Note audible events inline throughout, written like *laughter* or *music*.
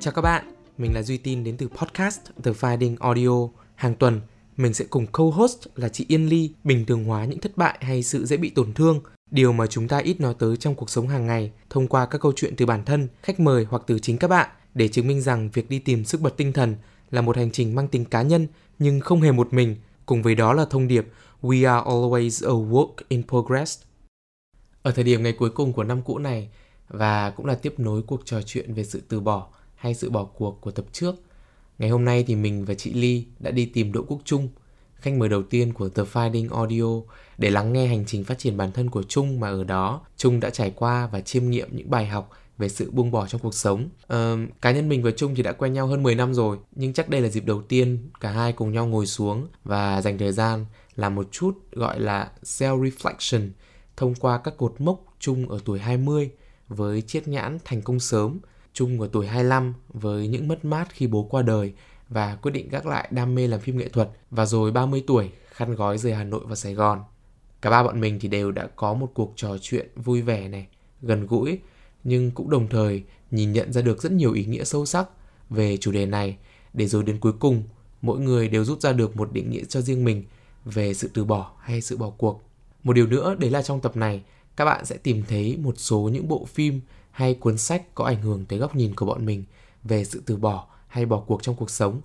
Chào các bạn, mình là Duy Tin đến từ podcast The Finding Audio. Hàng tuần, mình sẽ cùng co-host là chị Yên Ly bình thường hóa những thất bại hay sự dễ bị tổn thương, điều mà chúng ta ít nói tới trong cuộc sống hàng ngày thông qua các câu chuyện từ bản thân, khách mời hoặc từ chính các bạn để chứng minh rằng việc đi tìm sức bật tinh thần là một hành trình mang tính cá nhân nhưng không hề một mình, cùng với đó là thông điệp We are always a work in progress. Ở thời điểm ngày cuối cùng của năm cũ này và cũng là tiếp nối cuộc trò chuyện về sự từ bỏ hay sự bỏ cuộc của tập trước. Ngày hôm nay thì mình và chị Ly đã đi tìm Đỗ Quốc Trung, khách mời đầu tiên của The Finding Audio để lắng nghe hành trình phát triển bản thân của Trung mà ở đó Trung đã trải qua và chiêm nghiệm những bài học về sự buông bỏ trong cuộc sống. À, cá nhân mình và Trung thì đã quen nhau hơn 10 năm rồi, nhưng chắc đây là dịp đầu tiên cả hai cùng nhau ngồi xuống và dành thời gian làm một chút gọi là self-reflection thông qua các cột mốc Trung ở tuổi 20 với chiếc nhãn thành công sớm Trung ở tuổi 25 với những mất mát khi bố qua đời và quyết định gác lại đam mê làm phim nghệ thuật và rồi 30 tuổi khăn gói rời Hà Nội và Sài Gòn. Cả ba bọn mình thì đều đã có một cuộc trò chuyện vui vẻ này, gần gũi nhưng cũng đồng thời nhìn nhận ra được rất nhiều ý nghĩa sâu sắc về chủ đề này để rồi đến cuối cùng mỗi người đều rút ra được một định nghĩa cho riêng mình về sự từ bỏ hay sự bỏ cuộc. Một điều nữa đấy là trong tập này các bạn sẽ tìm thấy một số những bộ phim hay cuốn sách có ảnh hưởng tới góc nhìn của bọn mình về sự từ bỏ hay bỏ cuộc trong cuộc sống.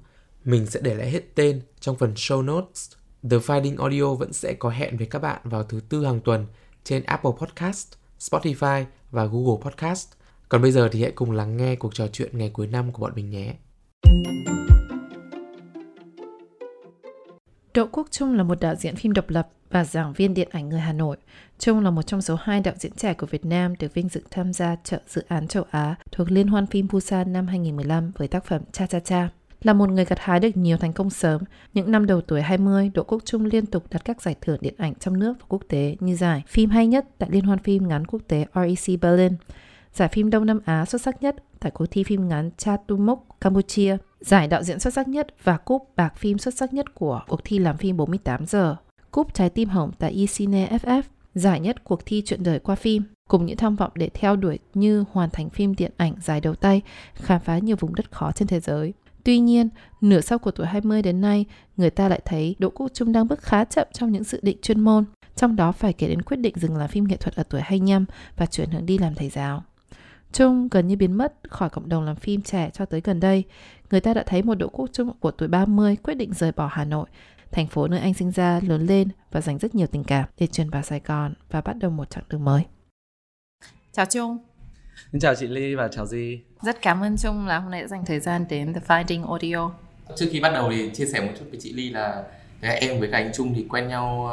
Mình sẽ để lại hết tên trong phần show notes. The Finding Audio vẫn sẽ có hẹn với các bạn vào thứ tư hàng tuần trên Apple Podcast, Spotify và Google Podcast. Còn bây giờ thì hãy cùng lắng nghe cuộc trò chuyện ngày cuối năm của bọn mình nhé. Đỗ Quốc Trung là một đạo diễn phim độc lập và giảng viên điện ảnh người Hà Nội. Trung là một trong số hai đạo diễn trẻ của Việt Nam được vinh dự tham gia trợ dự án châu Á thuộc Liên hoan phim Busan năm 2015 với tác phẩm Cha Cha Cha. Là một người gặt hái được nhiều thành công sớm, những năm đầu tuổi 20, Đỗ Quốc Trung liên tục đạt các giải thưởng điện ảnh trong nước và quốc tế như giải phim hay nhất tại Liên hoan phim ngắn quốc tế REC Berlin, giải phim Đông Nam Á xuất sắc nhất tại cuộc thi phim ngắn Chatumok, Campuchia, giải đạo diễn xuất sắc nhất và cúp bạc phim xuất sắc nhất của cuộc thi làm phim 48 giờ, cúp trái tim hồng tại eCine FF, giải nhất cuộc thi chuyện đời qua phim, cùng những tham vọng để theo đuổi như hoàn thành phim điện ảnh dài đầu tay, khám phá nhiều vùng đất khó trên thế giới. Tuy nhiên, nửa sau của tuổi 20 đến nay, người ta lại thấy Đỗ Quốc Trung đang bước khá chậm trong những dự định chuyên môn, trong đó phải kể đến quyết định dừng làm phim nghệ thuật ở tuổi 25 và chuyển hướng đi làm thầy giáo. Trung gần như biến mất khỏi cộng đồng làm phim trẻ cho tới gần đây. Người ta đã thấy một Đỗ Quốc Trung của tuổi 30 quyết định rời bỏ Hà Nội, thành phố nơi anh sinh ra, lớn lên và dành rất nhiều tình cảm để chuyển vào Sài Gòn và bắt đầu một chặng đường mới. Chào Trung. Xin chào chị Ly và chào Di. Rất cảm ơn Trung là hôm nay đã dành thời gian đến The Finding Audio. Trước khi bắt đầu thì chia sẻ một chút với chị Ly là em với cả anh Trung thì quen nhau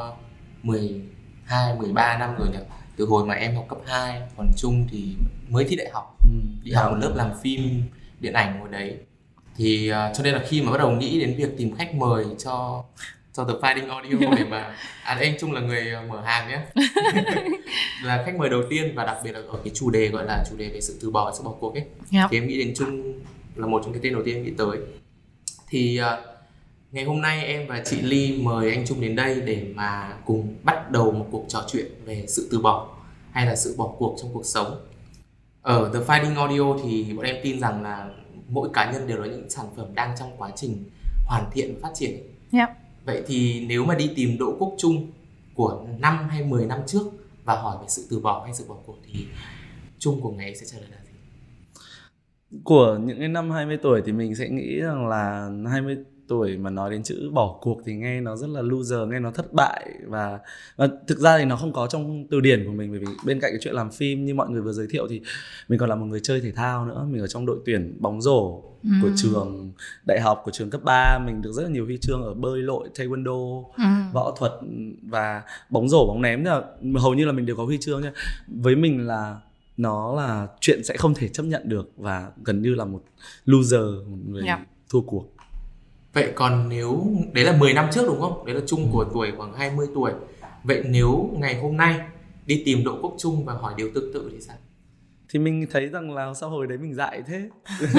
12, 13 năm rồi nhỉ? Từ hồi mà em học cấp 2, còn Trung thì mới thi đại học. Ừ, đi học một lớp làm phim điện ảnh hồi đấy thì uh, cho nên là khi mà bắt đầu nghĩ đến việc tìm khách mời cho cho The Finding Audio *laughs* để mà à anh Trung là người ờ, mở hàng nhé. *laughs* Là khách mời đầu tiên và đặc biệt là ở cái chủ đề gọi là chủ đề về sự từ bỏ sự bỏ cuộc ấy. Yep. thì em nghĩ đến Trung là một trong cái tên đầu tiên em nghĩ tới. Thì uh, ngày hôm nay em và chị Ly mời anh Trung đến đây để mà cùng bắt đầu một cuộc trò chuyện về sự từ bỏ hay là sự bỏ cuộc trong cuộc sống. Ở The Finding Audio thì bọn em tin rằng là mỗi cá nhân đều là những sản phẩm đang trong quá trình hoàn thiện và phát triển. Yep vậy thì nếu mà đi tìm Đỗ Quốc Trung của năm hay 10 năm trước và hỏi về sự từ bỏ hay sự bỏ cuộc thì Trung của ngày sẽ trả lời là gì? Của những cái năm 20 tuổi thì mình sẽ nghĩ rằng là 20 tuổi mà nói đến chữ bỏ cuộc thì nghe nó rất là loser nghe nó thất bại và, và thực ra thì nó không có trong từ điển của mình bởi vì bên cạnh cái chuyện làm phim như mọi người vừa giới thiệu thì mình còn là một người chơi thể thao nữa mình ở trong đội tuyển bóng rổ ừ. của trường đại học của trường cấp 3 mình được rất là nhiều huy chương ở bơi lội taekwondo ừ. võ thuật và bóng rổ bóng ném là hầu như là mình đều có huy chương nha với mình là nó là chuyện sẽ không thể chấp nhận được và gần như là một loser một người yeah. thua cuộc Vậy còn nếu đấy là 10 năm trước đúng không? Đấy là chung của tuổi khoảng 20 tuổi. Vậy nếu ngày hôm nay đi tìm Đỗ Quốc Trung và hỏi điều tương tự thì sao? Thì mình thấy rằng là sao hồi đấy mình dại thế.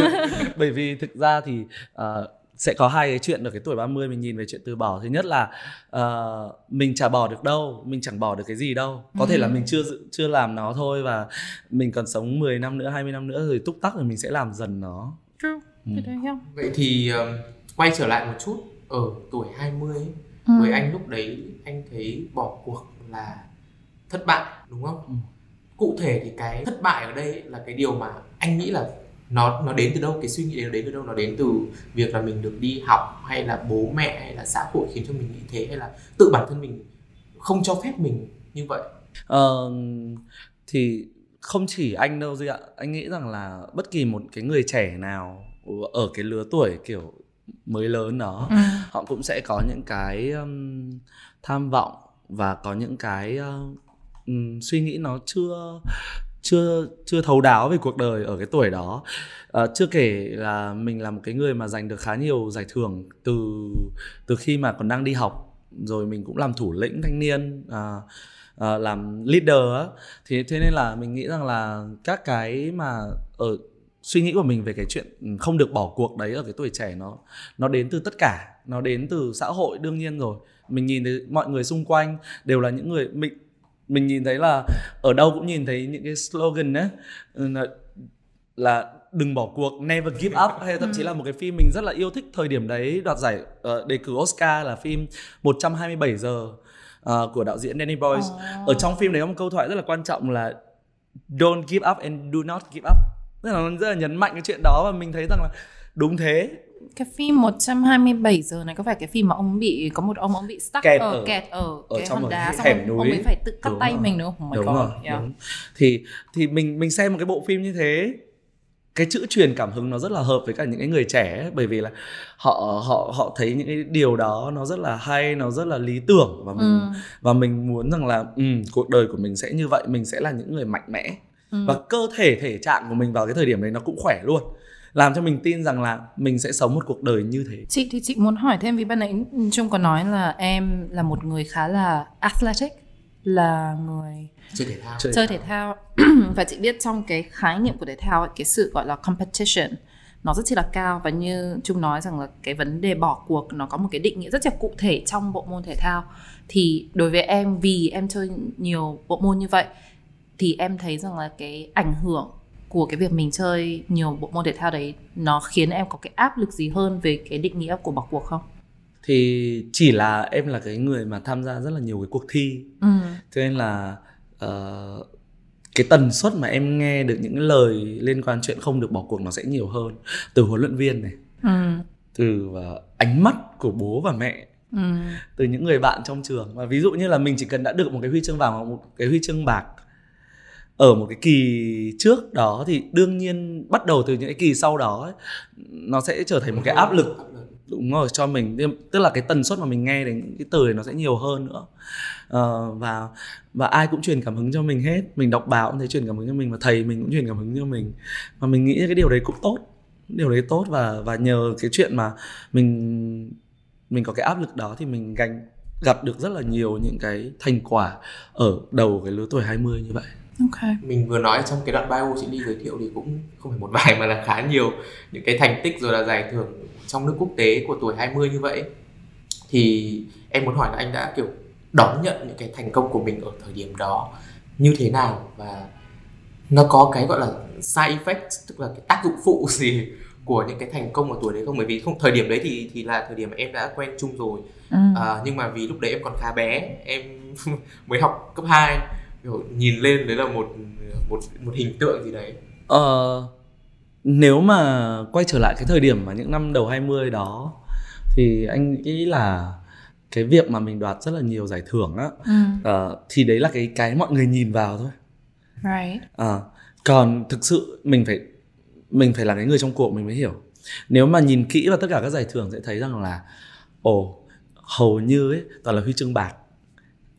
*laughs* Bởi vì thực ra thì uh, sẽ có hai cái chuyện ở cái tuổi 30 mình nhìn về chuyện từ bỏ thứ nhất là uh, mình chả bỏ được đâu mình chẳng bỏ được cái gì đâu có ừ. thể là mình chưa chưa làm nó thôi và mình còn sống 10 năm nữa 20 năm nữa rồi túc tắc rồi mình sẽ làm dần nó True. Ừ. Vậy thì uh, quay trở lại một chút ở tuổi 20 ấy, ừ. với anh lúc đấy anh thấy bỏ cuộc là thất bại đúng không? Ừ. Cụ thể thì cái thất bại ở đây là cái điều mà anh nghĩ là nó nó đến từ đâu cái suy nghĩ đấy nó đến từ đâu nó đến từ việc là mình được đi học hay là bố mẹ hay là xã hội khiến cho mình nghĩ thế hay là tự bản thân mình không cho phép mình như vậy ờ, thì không chỉ anh đâu duy ạ anh nghĩ rằng là bất kỳ một cái người trẻ nào ở cái lứa tuổi kiểu mới lớn đó ừ. họ cũng sẽ có những cái um, tham vọng và có những cái uh, um, suy nghĩ nó chưa chưa chưa thấu đáo về cuộc đời ở cái tuổi đó à, chưa kể là mình là một cái người mà giành được khá nhiều giải thưởng từ từ khi mà còn đang đi học rồi mình cũng làm thủ lĩnh thanh niên à, à, làm leader á thì thế nên là mình nghĩ rằng là các cái mà ở suy nghĩ của mình về cái chuyện không được bỏ cuộc đấy ở cái tuổi trẻ nó nó đến từ tất cả nó đến từ xã hội đương nhiên rồi mình nhìn thấy mọi người xung quanh đều là những người mình mình nhìn thấy là ở đâu cũng nhìn thấy những cái slogan ấy là, là đừng bỏ cuộc never give up hay thậm chí là một cái phim mình rất là yêu thích thời điểm đấy đoạt giải uh, đề cử Oscar là phim 127 giờ uh, của đạo diễn Danny Boyle. Oh. Ở trong phim đấy có một câu thoại rất là quan trọng là don't give up and do not give up. Rất là rất là nhấn mạnh cái chuyện đó và mình thấy rằng là đúng thế cái phim 127 giờ này có phải cái phim mà ông bị có một ông ông bị stuck kẹt ở, ở kẹt ở, ở cái hòn đá xong hẻm núi. ông ấy phải tự cắt đúng tay rồi. mình đúng không? Oh đúng God. rồi. Yeah. Đúng. Thì thì mình mình xem một cái bộ phim như thế cái chữ truyền cảm hứng nó rất là hợp với cả những cái người trẻ ấy, bởi vì là họ họ họ thấy những cái điều đó nó rất là hay nó rất là lý tưởng và mình ừ. và mình muốn rằng là um, cuộc đời của mình sẽ như vậy mình sẽ là những người mạnh mẽ ừ. và cơ thể thể trạng của mình vào cái thời điểm đấy nó cũng khỏe luôn. Làm cho mình tin rằng là mình sẽ sống một cuộc đời như thế. Chị thì chị muốn hỏi thêm vì ban nãy trung có nói là em là một người khá là athletic là người chơi thể thao. Chơi, thể thao. *clears throat* và chị biết trong cái khái niệm của thể thao ấy, cái sự gọi là competition nó rất chi là cao. Và như trung nói rằng là cái vấn đề bỏ cuộc nó có một cái định nghĩa rất là cụ thể trong bộ môn thể thao. Thì đối với em vì em chơi nhiều bộ môn như vậy thì em thấy rằng là cái ảnh hưởng của cái việc mình chơi nhiều bộ môn thể thao đấy nó khiến em có cái áp lực gì hơn về cái định nghĩa của bỏ cuộc không? Thì chỉ là em là cái người mà tham gia rất là nhiều cái cuộc thi, ừ. cho nên là uh, cái tần suất mà em nghe được những lời liên quan chuyện không được bỏ cuộc nó sẽ nhiều hơn từ huấn luyện viên này, ừ. từ uh, ánh mắt của bố và mẹ Ừ. từ những người bạn trong trường và ví dụ như là mình chỉ cần đã được một cái huy chương vàng hoặc một cái huy chương bạc ở một cái kỳ trước đó thì đương nhiên bắt đầu từ những cái kỳ sau đó ấy, nó sẽ trở thành một cái áp lực. Đúng rồi cho mình. Tức là cái tần suất mà mình nghe đến cái từ này nó sẽ nhiều hơn nữa. Uh, và và ai cũng truyền cảm hứng cho mình hết. Mình đọc báo cũng thấy truyền cảm hứng cho mình và thầy mình cũng truyền cảm hứng cho mình. Và mình nghĩ cái điều đấy cũng tốt. Điều đấy tốt và và nhờ cái chuyện mà mình mình có cái áp lực đó thì mình gánh gặp được rất là nhiều những cái thành quả ở đầu cái lứa tuổi 20 như vậy. Okay. Mình vừa nói trong cái đoạn bio chị Ly giới thiệu thì cũng không phải một *laughs* vài mà là khá nhiều những cái thành tích rồi là giải thưởng trong nước quốc tế của tuổi 20 như vậy. Thì em muốn hỏi là anh đã kiểu đón nhận những cái thành công của mình ở thời điểm đó như thế nào và nó có cái gọi là side effect tức là cái tác dụng phụ *laughs* gì của những cái thành công ở tuổi đấy không bởi vì không thời điểm đấy thì thì là thời điểm mà em đã quen chung rồi ừ. à, nhưng mà vì lúc đấy em còn khá bé em *laughs* mới học cấp 2 kiểu nhìn lên đấy là một một một hình tượng gì đấy ờ nếu mà quay trở lại cái thời điểm mà những năm đầu 20 đó thì anh nghĩ là cái việc mà mình đoạt rất là nhiều giải thưởng á ừ. uh, thì đấy là cái cái mọi người nhìn vào thôi right. uh, còn thực sự mình phải mình phải là cái người trong cuộc mình mới hiểu nếu mà nhìn kỹ vào tất cả các giải thưởng sẽ thấy rằng là ồ hầu như ấy toàn là huy chương bạc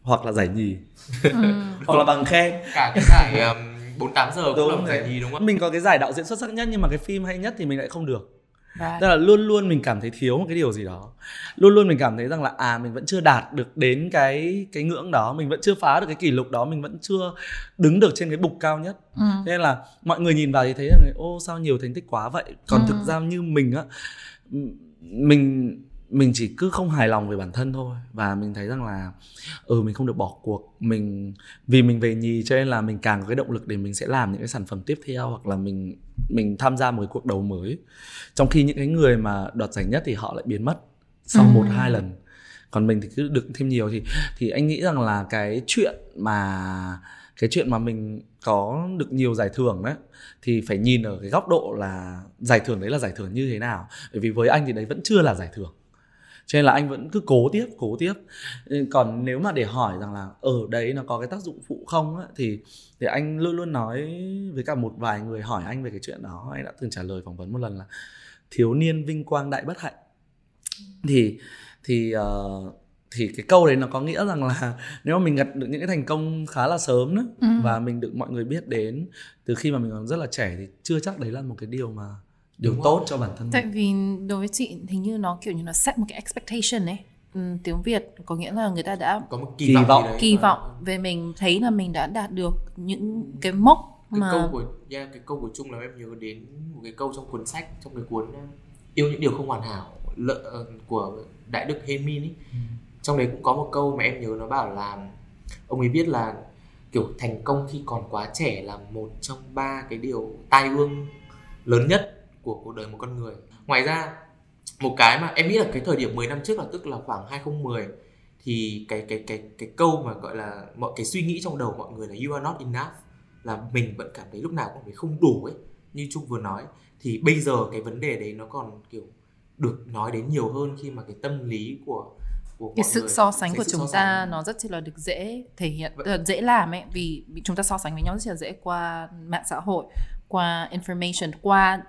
hoặc là giải nhì ừ. hoặc là bằng khen. Cả cái giải um, 48 giờ cũng đúng là giải nhì đúng không mình có cái giải đạo diễn xuất sắc nhất nhưng mà cái phim hay nhất thì mình lại không được. Right. Tức là luôn luôn mình cảm thấy thiếu một cái điều gì đó. Luôn luôn mình cảm thấy rằng là À mình vẫn chưa đạt được đến cái cái ngưỡng đó. Mình vẫn chưa phá được cái kỷ lục đó. Mình vẫn chưa đứng được trên cái bục cao nhất. Ừ. Nên là mọi người nhìn vào thì thấy rằng Ô sao nhiều thành tích quá vậy? Còn ừ. thực ra như mình á mình mình chỉ cứ không hài lòng về bản thân thôi. Và mình thấy rằng là ừ mình không được bỏ cuộc. Mình vì mình về nhì cho nên là mình càng có cái động lực để mình sẽ làm những cái sản phẩm tiếp theo hoặc là mình mình tham gia một cái cuộc đấu mới. Trong khi những cái người mà đoạt giải nhất thì họ lại biến mất sau Ừ. một hai lần. Còn mình thì cứ được thêm nhiều. Thì thì anh nghĩ rằng là cái chuyện mà cái chuyện mà mình có được nhiều giải thưởng đấy thì phải nhìn ở cái góc độ là giải thưởng đấy là giải thưởng như thế nào. Bởi vì với anh thì đấy vẫn chưa là giải thưởng cho nên là anh vẫn cứ cố tiếp cố tiếp. Ừ, còn nếu mà để hỏi rằng là ở đấy nó có cái tác dụng phụ không á, thì thì anh luôn luôn nói với cả một vài người hỏi anh về cái chuyện đó. Anh đã từng trả lời phỏng vấn một lần là thiếu niên vinh quang đại bất hạnh. Thì thì ờ, thì cái câu đấy nó có nghĩa rằng là *laughs* nếu mà mình gặp được những cái thành công khá là sớm đó, Ừ. và mình được mọi người biết đến từ khi mà mình còn rất là trẻ thì chưa chắc đấy là một cái điều mà điều Đúng tốt cho bản thân Tại mình. vì đối với chị hình như nó kiểu như nó set một cái expectation ấy. Ừ, tiếng Việt có nghĩa là người ta đã có một kỳ, Kỳ vọng, đấy. Kỳ mà- vọng về mình thấy là mình đã đạt được những cái mốc cái mà câu của yeah, cái câu của Trung là em nhớ đến một cái câu trong cuốn sách trong cái cuốn uh, yêu những điều không hoàn hảo lợ, ờ, của đại đức Hemin ấy. Trong đấy cũng có một câu mà em nhớ nó bảo là ông ấy viết là kiểu thành công khi còn quá trẻ là một trong ba cái điều tai ương lớn nhất của cuộc đời một con người ngoài ra một cái mà em nghĩ là cái thời điểm 10 năm trước là tức là khoảng 2010 thì cái cái cái cái câu mà gọi là mọi cái suy nghĩ trong đầu mọi người là you are not enough là mình vẫn cảm thấy lúc nào cũng thấy không đủ ấy như Trung vừa nói thì bây giờ cái vấn đề đấy nó còn kiểu được nói đến nhiều hơn khi mà cái tâm lý của của cái sự người- so sánh của chúng so ta sánh. nó rất là được dễ thể hiện Vậy- ờ, dễ làm ấy vì vì chúng ta so sánh với nhau rất là dễ qua mạng xã hội qua information qua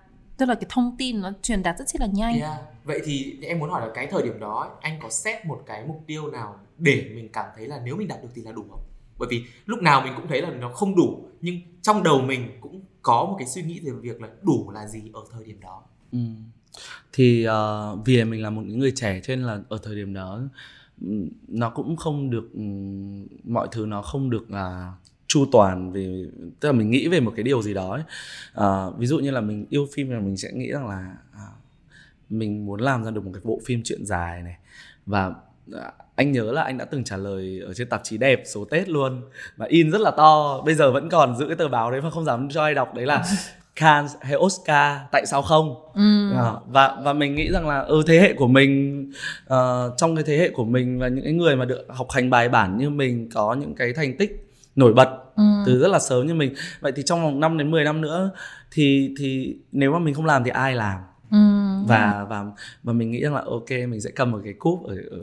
tức là cái thông tin nó truyền đạt rất là nhanh Yeah. Vậy thì em muốn hỏi là cái thời điểm đó anh có set một cái mục tiêu nào để mình cảm thấy là nếu mình đạt được thì là đủ không? Bởi vì lúc nào mình cũng thấy là nó không đủ nhưng trong đầu mình cũng có một cái suy nghĩ về việc là đủ là gì ở thời điểm đó. Ừ. thì ờ, vì mình là một người trẻ cho nên là ở thời điểm đó ừm, nó cũng không được ừm, mọi thứ nó không được là chu toàn vì tức là mình nghĩ về một cái điều gì đó ấy. Ờ, ví dụ như là mình yêu phim là mình sẽ nghĩ rằng là à, mình muốn làm ra được một cái bộ phim chuyện dài này và à, anh nhớ là anh đã từng trả lời ở trên tạp chí đẹp số Tết luôn và in rất là to bây giờ vẫn còn giữ cái tờ báo đấy mà không dám cho ai đọc đấy là *laughs* Cannes hay Oscar tại sao không ừ. Ờ, và và mình nghĩ rằng là ừ thế hệ của mình ờ, trong cái thế hệ của mình và những cái người mà được học hành bài bản như mình có những cái thành tích nổi bật Ừ. từ rất là sớm như mình vậy thì trong vòng 5 đến 10 năm nữa thì thì nếu mà mình không làm thì ai làm Ừ. và và và mình nghĩ rằng là ok mình sẽ cầm một cái cúp ở ở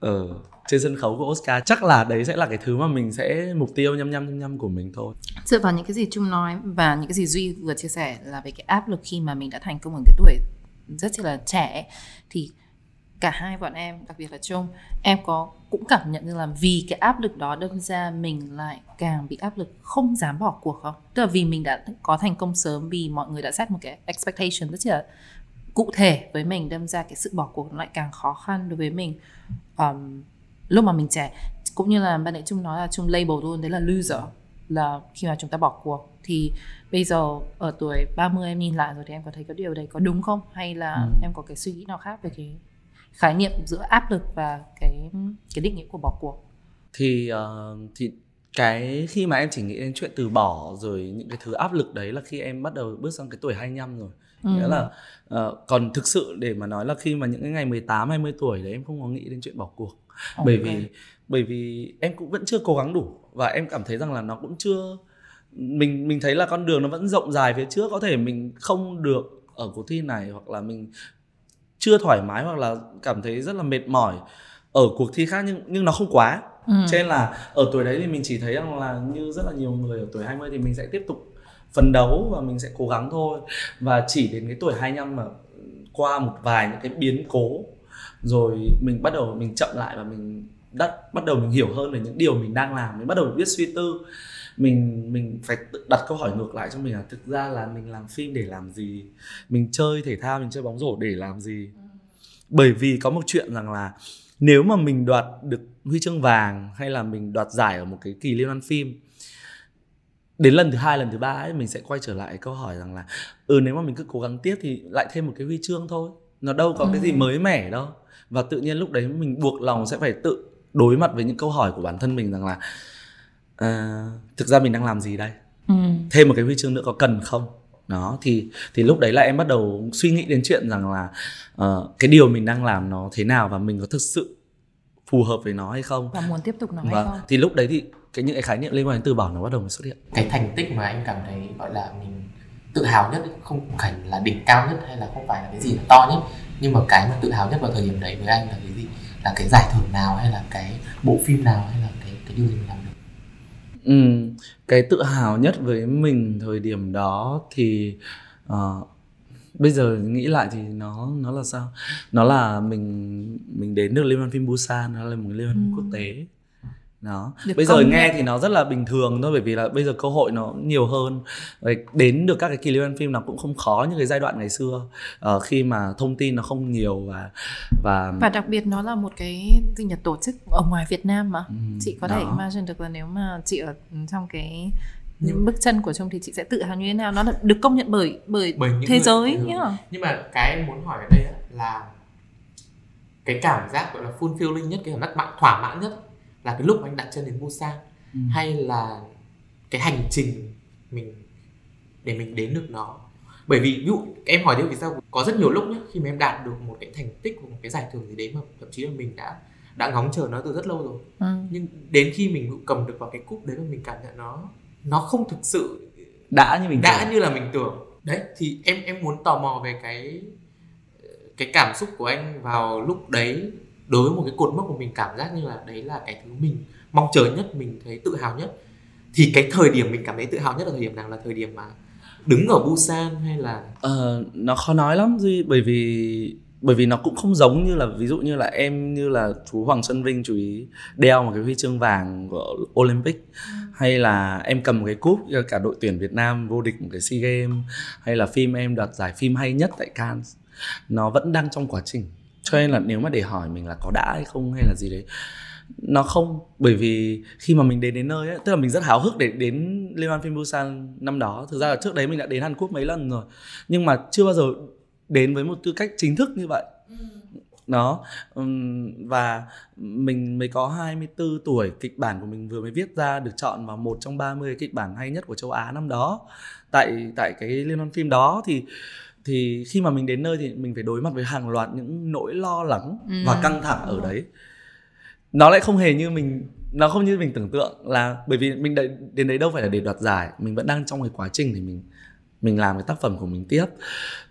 ở trên sân khấu của Oscar chắc là đấy sẽ là cái thứ mà mình sẽ mục tiêu nhăm nhăm nhăm nhăm của mình thôi dựa vào những cái gì Trung nói và những cái gì Duy vừa chia sẻ là về cái áp lực khi mà mình đã thành công ở cái tuổi rất là trẻ thì cả hai bọn em đặc biệt là Trung em có cũng cảm nhận như là vì cái áp lực đó đâm ra mình lại càng bị áp lực không dám bỏ cuộc không? Tức là vì mình đã có thành công sớm vì mọi người đã set một cái expectation rất là cụ thể với mình đâm ra cái sự bỏ cuộc nó lại càng khó khăn đối với mình. Um, lúc mà mình trẻ cũng như là ban nãy Trung nói là Trung label luôn đấy là loser là khi mà chúng ta bỏ cuộc. Thì bây giờ ở tuổi 30 em nhìn lại rồi thì em có thấy cái điều đấy có đúng không? Hay là Ừ. em có cái suy nghĩ nào khác về cái khái niệm giữa áp lực và cái cái định nghĩa của bỏ cuộc thì ờ, thì cái khi mà em chỉ nghĩ đến chuyện từ bỏ rồi những cái thứ áp lực đấy là khi em bắt đầu bước sang cái tuổi 25 rồi Ừ. nghĩa là ờ, còn thực sự để mà nói là khi mà những cái ngày 18 20 tuổi đấy em không có nghĩ đến chuyện bỏ cuộc bởi Ok. vì bởi vì em cũng vẫn chưa cố gắng đủ và em cảm thấy rằng là nó cũng chưa mình mình thấy là con đường nó vẫn rộng dài phía trước có thể mình không được ở cuộc thi này hoặc là mình chưa thoải mái hoặc là cảm thấy rất là mệt mỏi ở cuộc thi khác nhưng nhưng nó không quá. Ừ. cho nên là ở tuổi đấy thì mình chỉ thấy rằng là như rất là nhiều người ở tuổi 20 thì mình sẽ tiếp tục phấn đấu và mình sẽ cố gắng thôi. Và chỉ đến cái tuổi 25 mà qua một vài những cái biến cố rồi mình bắt đầu mình chậm lại và mình đắt bắt đầu mình hiểu hơn về những điều mình đang làm mình bắt đầu biết suy tư mình mình phải tự đặt câu hỏi ngược lại cho mình là thực ra là mình làm phim để làm gì? Mình chơi thể thao mình chơi bóng rổ để làm gì? Bởi vì có một chuyện rằng là nếu mà mình đoạt được huy chương vàng hay là mình đoạt giải ở một cái kỳ liên hoan phim đến lần thứ hai lần thứ ba ấy mình sẽ quay trở lại câu hỏi rằng là ừ nếu mà mình cứ cố gắng tiếp thì lại thêm một cái huy chương thôi. Nó đâu có cái gì Ừ. mới mẻ đâu. Và tự nhiên lúc đấy mình buộc lòng sẽ phải tự đối mặt với những câu hỏi của bản thân mình rằng là à, thực ra mình đang làm gì đây? Ừ. thêm một cái huy chương nữa có cần không? Đó thì thì lúc đấy là em bắt đầu suy nghĩ đến chuyện rằng là ờ, cái điều mình đang làm nó thế nào và mình có thực sự phù hợp với nó hay không? Và muốn tiếp tục hay vâng. không? Thì lúc đấy thì cái những cái khái niệm liên quan đến từ bỏ nó bắt đầu mới xuất hiện. Cái thành tích mà anh cảm thấy gọi là mình tự hào nhất ấy, không phải là đỉnh cao nhất hay là không phải là cái gì là to nhất nhưng mà cái mà tự hào nhất vào thời điểm đấy với anh là cái gì? Là cái giải thưởng nào hay là cái bộ phim nào hay là cái cái điều gì mình làm Ừ, cái tự hào nhất với mình thời điểm đó thì ờ, bây giờ nghĩ lại thì nó nó là sao? Nó là mình mình đến được liên hoan phim Busan, nó là một liên hoan Ừ. quốc tế. Đó. Được Bây giờ nghe nhận. thì nó rất là bình thường thôi bởi vì là bây giờ cơ hội nó nhiều hơn. Đến được các cái kỳ liên hoan phim nó cũng không khó như cái giai đoạn ngày xưa ờ, khi mà thông tin nó không nhiều và và và đặc biệt nó là một cái gì nhỉ tổ chức ở ngoài Việt Nam mà Ừ, chị có thể đó. imagine được là nếu mà chị ở trong cái Nhưng- bước chân của Trung thì chị sẽ tự hào như thế nào nó là được công nhận bởi bởi, Bởi những thế người- giới ừ. nhá nhưng mà cái em muốn hỏi ở đây á, là cái cảm giác gọi là fulfilling nhất cái cảm giác thỏa mãn nhất là cái lúc mà anh đặt chân đến Busan Ừ. hay là cái hành trình mình để mình đến được nó bởi vì ví dụ em hỏi đi vì sao có rất nhiều lúc nhá khi mà em đạt được một cái thành tích của một cái giải thưởng gì đấy mà thậm chí là mình đã đã ngóng chờ nó từ rất lâu rồi ừ. nhưng đến khi mình cầm được vào cái cúp đấy mà mình cảm nhận nó nó không thực sự đã như mình đã tưởng. như là mình tưởng đấy thì em em muốn tò mò về cái cái cảm xúc của anh vào lúc đấy đối với một cái cột mốc của mình cảm giác như là đấy là cái thứ mình mong chờ nhất mình thấy tự hào nhất. Thì cái thời điểm mình cảm thấy tự hào nhất là thời điểm nào? Là thời điểm mà đứng ở Busan hay là Ờ, nó khó nói lắm duy bởi vì bởi vì nó cũng không giống như là ví dụ như là em như là chú Hoàng Xuân Vinh chú ý đeo một cái huy chương vàng của Olympic hay là em cầm một cái cúp cho cả đội tuyển Việt Nam vô địch một cái SEA Games hay là phim em đoạt giải phim hay nhất tại Cannes nó vẫn đang trong quá trình cho nên là nếu mà để hỏi mình là có đã hay không hay là gì đấy nó không. Bởi vì khi mà mình đến đến nơi ấy, tức là mình rất háo hức để đến liên hoan phim Busan năm đó. Thực ra là trước đấy mình đã đến Hàn Quốc mấy lần rồi. Nhưng mà chưa bao giờ đến với một tư cách chính thức như vậy. Đó. Ừm, và mình mới có 24 tuổi kịch bản của mình vừa mới viết ra được chọn vào một trong 30 kịch bản hay nhất của châu Á năm đó. Tại tại cái liên hoan phim đó thì thì khi mà mình đến nơi thì mình phải đối mặt với hàng loạt những nỗi lo lắng và Ừ. căng thẳng ở đấy nó lại không hề như mình nó không như mình tưởng tượng là bởi vì mình đợi- đến đấy đâu phải là để đoạt giải mình vẫn đang trong cái quá trình thì mình mình làm cái tác phẩm của mình tiếp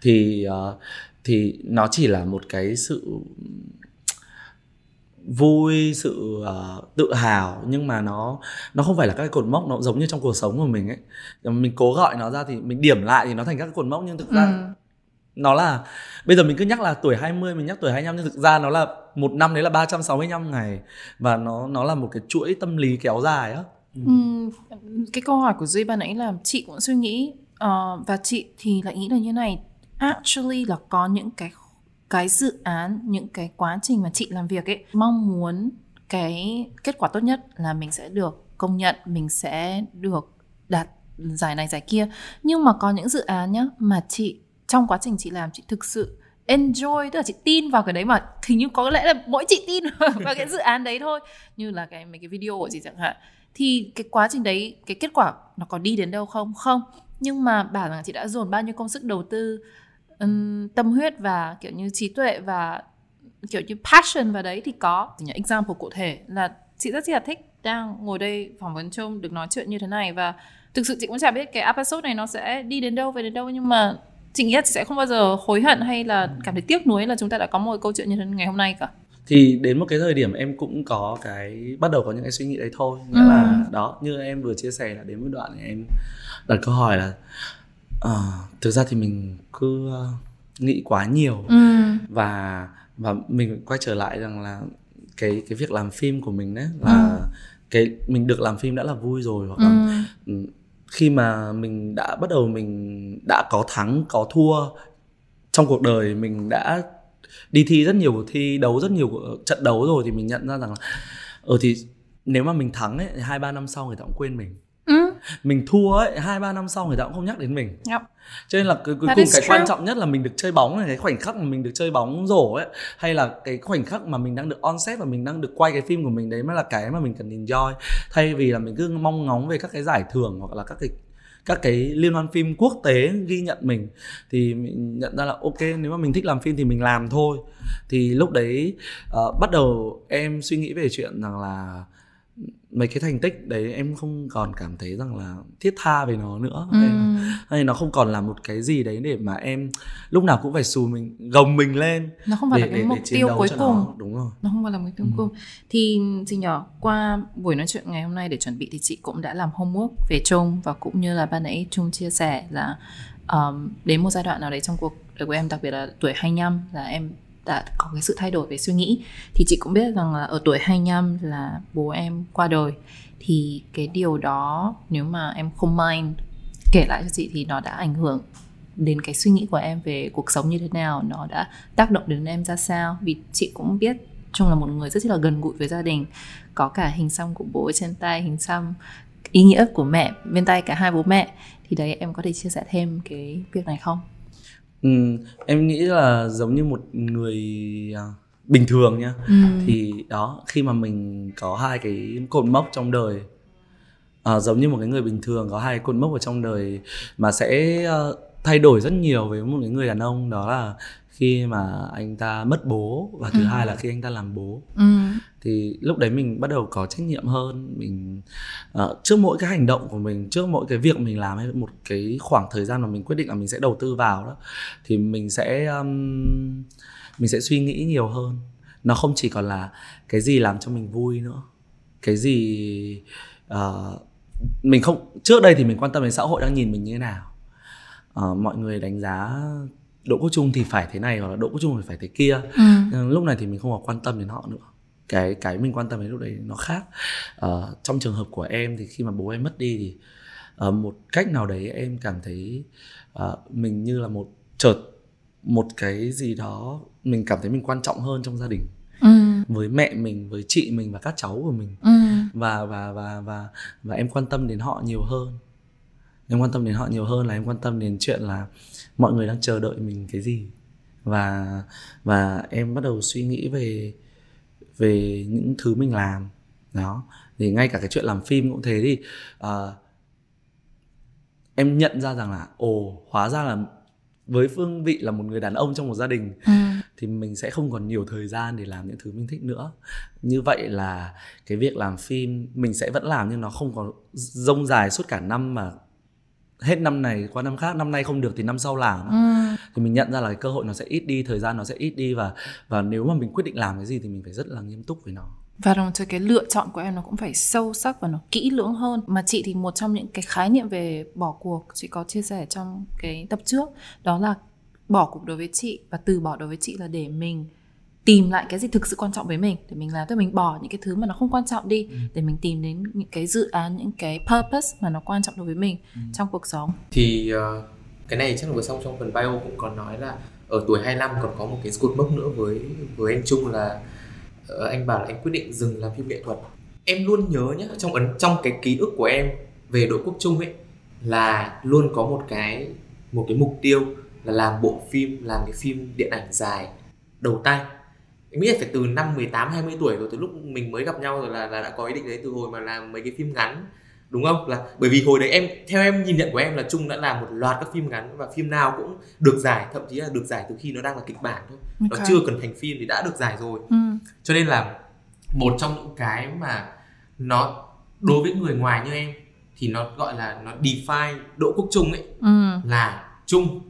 thì ờ, thì nó chỉ là một cái sự vui sự ờ, tự hào nhưng mà nó nó không phải là các cái cột mốc nó giống như trong cuộc sống của mình ấy mình cố gọi nó ra thì mình điểm lại thì nó thành các cái cột mốc nhưng thực ra Ừ. nó là bây giờ mình cứ nhắc là tuổi 20 mình nhắc tuổi 25 nhưng thực ra nó là một năm đấy là 365 ngày. Và nó nó là một cái chuỗi tâm lý kéo dài á. Ừm, cái câu hỏi của Duy ban nãy là chị cũng suy nghĩ ờ, và chị thì lại nghĩ là như này actually là có những cái cái dự án những cái quá trình mà chị làm việc ấy mong muốn cái kết quả tốt nhất là mình sẽ được công nhận mình sẽ được đạt giải này giải kia. Nhưng mà có những dự án nhá mà chị trong quá trình chị làm chị thực sự enjoy tức là chị tin vào cái đấy mà hình như có lẽ là mỗi chị tin vào *laughs* cái dự án đấy thôi. Như là cái mấy cái video của chị chẳng hạn. Thì cái quá trình đấy cái kết quả nó có đi đến đâu không? Không. Nhưng mà bảo rằng chị đã dồn bao nhiêu công sức đầu tư ừm, tâm huyết và kiểu như trí tuệ và kiểu như passion vào đấy thì có. Những example cụ thể là chị rất là thích đang ngồi đây phỏng vấn chung được nói chuyện như thế này. Và thực sự chị cũng chả biết cái episode này nó sẽ đi đến đâu về đến đâu. Nhưng mà chị nghĩ là chị sẽ không bao giờ hối hận hay là cảm thấy tiếc nuối là chúng ta đã có một câu chuyện như thế ngày hôm nay cả thì đến một cái thời điểm em cũng có cái bắt đầu có những cái suy nghĩ đấy thôi nghĩa Ừ. là đó như em vừa chia sẻ là đến một đoạn này em đặt câu hỏi là ờ, thực ra thì mình cứ ờ, nghĩ quá nhiều ừ. và và mình quay trở lại rằng là cái cái việc làm phim của mình đấy là cái mình được làm phim đã là vui rồi hoặc là Ừ khi mà mình đã bắt đầu mình đã có thắng, có thua trong cuộc đời, mình đã đi thi rất nhiều cuộc thi, đấu rất nhiều cuộc- trận đấu rồi thì mình nhận ra rằng là ờ thì nếu mà mình thắng ấy hai, ba năm sau người ta cũng quên mình mình thua ấy hai ba năm sau người ta cũng không nhắc đến mình Yep. cho nên là cái cuối That cùng cái true. quan trọng nhất là mình được chơi bóng này cái khoảnh khắc mà mình được chơi bóng rổ ấy hay là cái khoảnh khắc mà mình đang được on set và mình đang được quay cái phim của mình đấy mới là cái mà mình cần enjoy thay vì là mình cứ mong ngóng về các cái giải thưởng hoặc là các cái các cái liên hoan phim quốc tế ghi nhận mình thì mình nhận ra là ok nếu mà mình thích làm phim thì mình làm thôi thì lúc đấy ờ, bắt đầu em suy nghĩ về chuyện rằng là mấy cái thành tích đấy em không còn cảm thấy rằng là thiết tha về nó nữa Ừ. Em- hay nó không còn là một cái gì đấy để mà em lúc nào cũng phải xù mình gồng mình lên nó không phải để, là cái để, mục để tiêu cuối cùng nó. đúng rồi nó không phải là mục tiêu Ừ. cuối cùng thì gì nhỏ qua buổi nói chuyện ngày hôm nay để chuẩn bị thì chị cũng đã làm homework về Trung và cũng như là ban nãy Trung chia sẻ là um, đến một giai đoạn nào đấy trong cuộc đời của em đặc biệt là tuổi 25 là em đã có cái sự thay đổi về suy nghĩ. Thì chị cũng biết rằng là ở tuổi 25 là bố em qua đời. Thì cái điều đó nếu mà em không mind kể lại cho chị thì nó đã ảnh hưởng đến cái suy nghĩ của em về cuộc sống như thế nào, nó đã tác động đến em ra sao. Vì chị cũng biết Trung là một người rất là gần gũi với gia đình, có cả hình xăm của bố trên tay, hình xăm ý nghĩa của mẹ bên tay cả hai bố mẹ. Thì đấy, em có thể chia sẻ thêm cái việc này không? Ừ, em nghĩ là giống như một người à, bình thường nha thì đó khi mà mình có hai cái cột mốc trong đời à, giống như một cái người bình thường có hai cột mốc ở trong đời mà sẽ ờ, thay đổi rất nhiều với một cái người đàn ông đó là khi mà anh ta mất bố và thứ Ừ. hai là khi anh ta làm bố ừ. thì lúc đấy mình bắt đầu có trách nhiệm hơn mình ờ, trước mỗi cái hành động của mình trước mỗi cái việc mình làm hay một cái khoảng thời gian mà mình quyết định là mình sẽ đầu tư vào đó thì mình sẽ um, mình sẽ suy nghĩ nhiều hơn nó không chỉ còn là cái gì làm cho mình vui nữa cái gì ờ, mình không trước đây thì mình quan tâm đến xã hội đang nhìn mình như thế nào Ờ, mọi người đánh giá Đỗ Quốc Trung thì phải thế này hoặc là Đỗ Quốc Trung thì phải thế kia Ừ. Nhưng lúc này thì mình không còn quan tâm đến họ nữa cái cái mình quan tâm đến lúc đấy nó khác Ờ, trong trường hợp của em thì khi mà bố em mất đi thì ờ, một cách nào đấy em cảm thấy ờ, mình như là một chợt một cái gì đó mình cảm thấy mình quan trọng hơn trong gia đình Ừ. với mẹ mình với chị mình và các cháu của mình Ừ. và và và và và em quan tâm đến họ nhiều hơn em quan tâm đến họ nhiều hơn là em quan tâm đến chuyện là mọi người đang chờ đợi mình cái gì. Và và em bắt đầu suy nghĩ về về những thứ mình làm. Đó. Thì ngay cả cái chuyện làm phim cũng thế thì ờ, em nhận ra rằng là ồ hóa ra là với phương vị là một người đàn ông trong một gia đình Ừ. thì mình sẽ không còn nhiều thời gian để làm những thứ mình thích nữa. Như vậy là cái việc làm phim mình sẽ vẫn làm nhưng nó không còn rông dài suốt cả năm mà hết năm này qua năm khác năm nay không được thì năm sau làm Ừ. thì mình nhận ra là cái cơ hội nó sẽ ít đi thời gian nó sẽ ít đi và và nếu mà mình quyết định làm cái gì thì mình phải rất là nghiêm túc với nó. Và đồng thời cái lựa chọn của em nó cũng phải sâu sắc và nó kỹ lưỡng hơn. Mà chị thì một trong những cái khái niệm về bỏ cuộc Chị có chia sẻ trong cái tập trước Đó là bỏ cuộc đối với chị và từ bỏ đối với chị là để mình tìm lại cái gì thực sự quan trọng với mình để mình làm tức mình bỏ những cái thứ mà nó không quan trọng đi để mình tìm đến những cái dự án những cái purpose mà nó quan trọng đối với mình trong cuộc sống. Thì ờ, cái này chắc là vừa xong trong phần bio cũng còn nói là ở tuổi 25 còn có một cái cột mốc nữa với với anh Trung là ờ, anh bảo là anh quyết định dừng làm phim nghệ thuật. Em luôn nhớ nhá trong ấn trong cái ký ức của em về đội quốc trung ấy là luôn có một cái một cái mục tiêu là làm bộ phim làm cái phim điện ảnh dài đầu tay em nghĩ là phải từ năm 18 20 tuổi rồi từ lúc mình mới gặp nhau rồi là, là đã có ý định đấy từ hồi mà làm mấy cái phim ngắn đúng không là bởi vì hồi đấy em theo em nhìn nhận của em là Trung đã làm một loạt các phim ngắn và phim nào cũng được giải thậm chí là được giải từ khi nó đang là kịch bản thôi nó Ok. chưa cần thành phim thì đã được giải rồi ừ. cho nên là một trong những cái mà nó đối với người ngoài như em thì nó gọi là nó define Đỗ Quốc Trung ấy Ừ. là Trung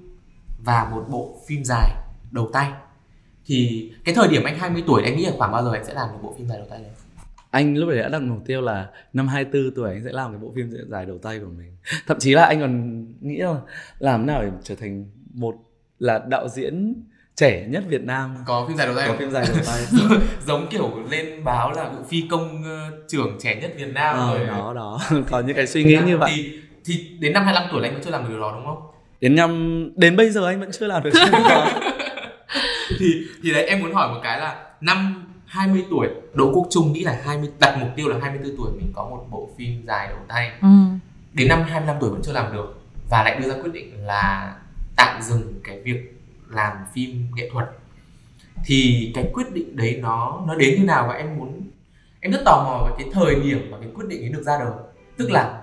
và một bộ phim dài đầu tay thì cái thời điểm anh 20 tuổi anh nghĩ là khoảng bao giờ anh sẽ làm được bộ phim dài đầu tay đấy? Anh lúc đấy đã đặt mục tiêu là năm 24 tuổi anh sẽ làm cái bộ phim dài đầu tay của mình. *laughs* Thậm chí là anh còn nghĩ là làm thế nào để trở thành một là đạo diễn trẻ nhất Việt Nam. Có phim dài đầu tay có phim dài đầu tay. *laughs* Giống kiểu lên báo là phi công ờ, trưởng trẻ nhất Việt Nam ờ, rồi. đó đó. *laughs* Có những cái suy nghĩ như vậy. thì, thì đến năm 25 tuổi là anh vẫn chưa làm được điều đó đúng không? Đến năm đến bây giờ anh vẫn chưa làm được chuyện đó thì thì đấy em muốn hỏi một cái là năm 20 tuổi Đỗ Quốc Trung nghĩ là 20 đặt mục tiêu là 24 tuổi mình có một bộ phim dài đầu tay. Ừ. đến năm 25 tuổi vẫn chưa làm được và lại đưa ra quyết định là tạm dừng cái việc làm phim nghệ thuật. Thì cái quyết định đấy nó nó đến như nào và em muốn em rất tò mò về cái thời điểm mà cái quyết định ấy được ra đời. Tức là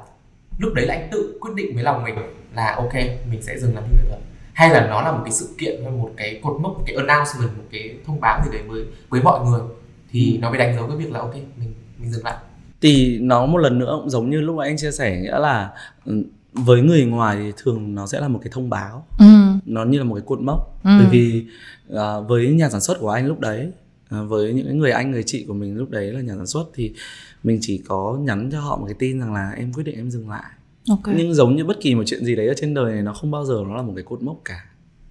lúc đấy là anh tự quyết định với lòng mình là ok mình sẽ dừng làm phim nghệ thuật hay là nó là một cái sự kiện hay một cái cột mốc một cái announcement một cái thông báo gì đấy với với mọi người thì nó mới đánh dấu cái việc là ok mình mình dừng lại. Thì nó một lần nữa cũng giống như lúc mà anh chia sẻ nghĩa là ừ, với người ngoài thì thường nó sẽ là một cái thông báo. Ừ. nó như là một cái cột mốc. Ừ. bởi vì à, với nhà sản xuất của anh lúc đấy à, với những người anh người chị của mình lúc đấy là nhà sản xuất thì mình chỉ có nhắn cho họ một cái tin rằng là em quyết định em dừng lại ok. Nhưng giống như bất kỳ một chuyện gì đấy ở trên đời này nó không bao giờ nó là một cái cột mốc cả.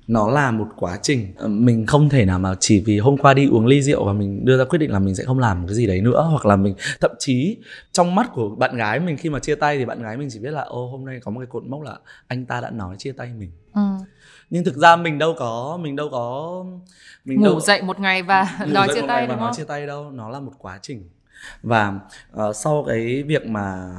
Nó là một quá trình. Ờ, mình không thể nào mà chỉ vì hôm qua đi uống ly rượu và mình đưa ra quyết định là mình sẽ không làm cái gì đấy nữa hoặc là mình thậm chí trong mắt của bạn gái mình khi mà chia tay thì bạn gái mình chỉ biết là ô hôm nay có một cái cột mốc là anh ta đã nói chia tay mình. Ừ. nhưng thực ra mình đâu có mình đâu có mình ngủ đâu dậy một ngày và nói chia tay đúng nói không? chia tay đâu nó là một quá trình. Và ờ, sau cái việc mà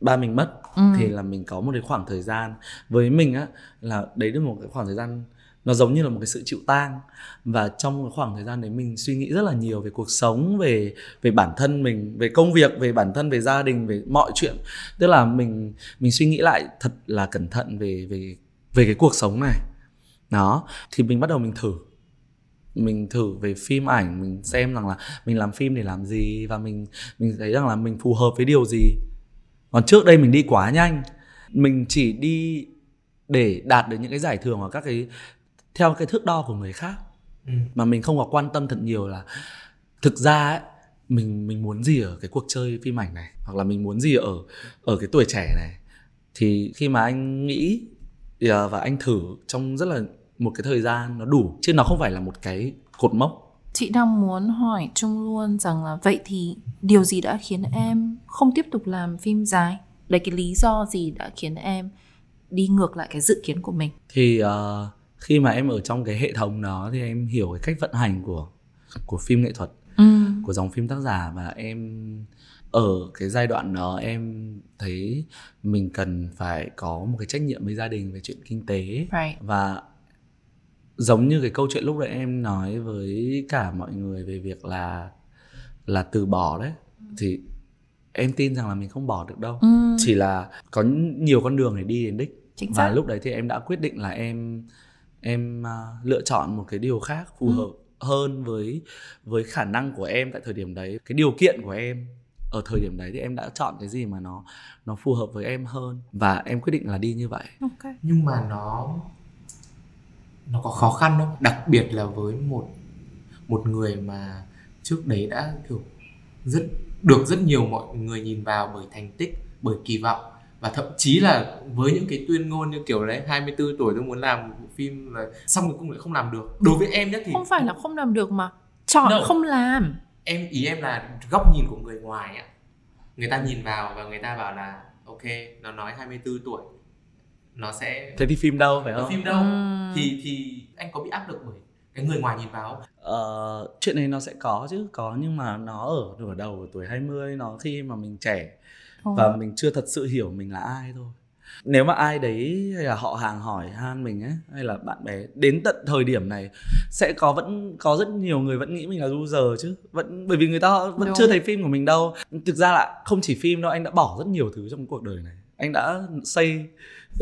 ba mình mất Ừ. thì là mình có một cái khoảng thời gian. Với mình á là đấy là một cái khoảng thời gian nó giống như là một cái sự chịu tang. Và trong cái khoảng thời gian đấy mình suy nghĩ rất là nhiều về cuộc sống về về bản thân mình về công việc về bản thân về gia đình về mọi chuyện. Tức là mình mình suy nghĩ lại thật là cẩn thận về về về cái cuộc sống này. Đó thì mình bắt đầu mình thử. Mình thử về phim ảnh mình xem rằng là mình làm phim để làm gì và mình mình thấy rằng là mình phù hợp với điều gì còn trước đây mình đi quá nhanh. Mình chỉ đi để đạt được những cái giải thưởng hoặc các cái theo cái thước đo của người khác. Ừ. mà mình không có quan tâm thật nhiều là thực ra ấy mình mình muốn gì ở cái cuộc chơi phim ảnh này? Hoặc là mình muốn gì ở ở cái tuổi trẻ này? Thì khi mà anh nghĩ à, và anh thử trong rất là một cái thời gian nó đủ chứ nó không phải là một cái cột mốc chị đang muốn hỏi Trung luôn rằng là vậy thì điều gì đã khiến em không tiếp tục làm phim dài? Đấy cái lý do gì đã khiến em đi ngược lại cái dự kiến của mình? Thì ờ, khi mà em ở trong cái hệ thống đó thì em hiểu cái cách vận hành của của phim nghệ thuật ừ. của dòng phim tác giả và em ở cái giai đoạn đó em thấy mình cần phải có một cái trách nhiệm với gia đình về chuyện kinh tế right. và giống như cái câu chuyện lúc đấy em nói với cả mọi người về việc là là từ bỏ đấy thì em tin rằng là mình không bỏ được đâu. Ừ. chỉ là có nhiều con đường để đi đến đích. Chính và xác. lúc đấy thì em đã quyết định là em em à, lựa chọn một cái điều khác phù Ừ. hợp hơn với với khả năng của em tại thời điểm đấy. Cái điều kiện của em ở thời điểm đấy thì em đã chọn cái gì mà nó nó phù hợp với em hơn. Và em quyết định là đi như vậy. Ok. Nhưng mà nó nó có khó khăn không? Đặc biệt là với một một người mà trước đấy đã kiểu rất được rất nhiều mọi người nhìn vào bởi thành tích bởi kỳ vọng. Và thậm chí là với những cái tuyên ngôn như kiểu đấy 24 tuổi tôi muốn làm một bộ phim và xong cuối cùng lại không làm được. Đối với em nhé thì không phải là không làm được mà chọn No. không làm. Em ý em là góc nhìn của người ngoài ạ. Người ta nhìn vào và người ta bảo là ok nó nói 24 tuổi nó sẽ thế thì phim đâu phải không phim đâu Ừm. thì thì anh có bị áp lực bởi cái người ngoài nhìn vào? Ờ, chuyện này nó sẽ có chứ có nhưng mà nó ở nửa đầu của tuổi 20 nó khi mà mình trẻ Ờ. và mình chưa thật sự hiểu mình là ai thôi nếu mà ai đấy hay là họ hàng hỏi han mình ấy hay là bạn bè đến tận thời điểm này sẽ có vẫn có rất nhiều người vẫn nghĩ mình là loser chứ vẫn bởi vì người ta vẫn Đúng. chưa thấy phim của mình đâu thực ra là không chỉ phim đâu anh đã bỏ rất nhiều thứ trong cuộc đời này anh đã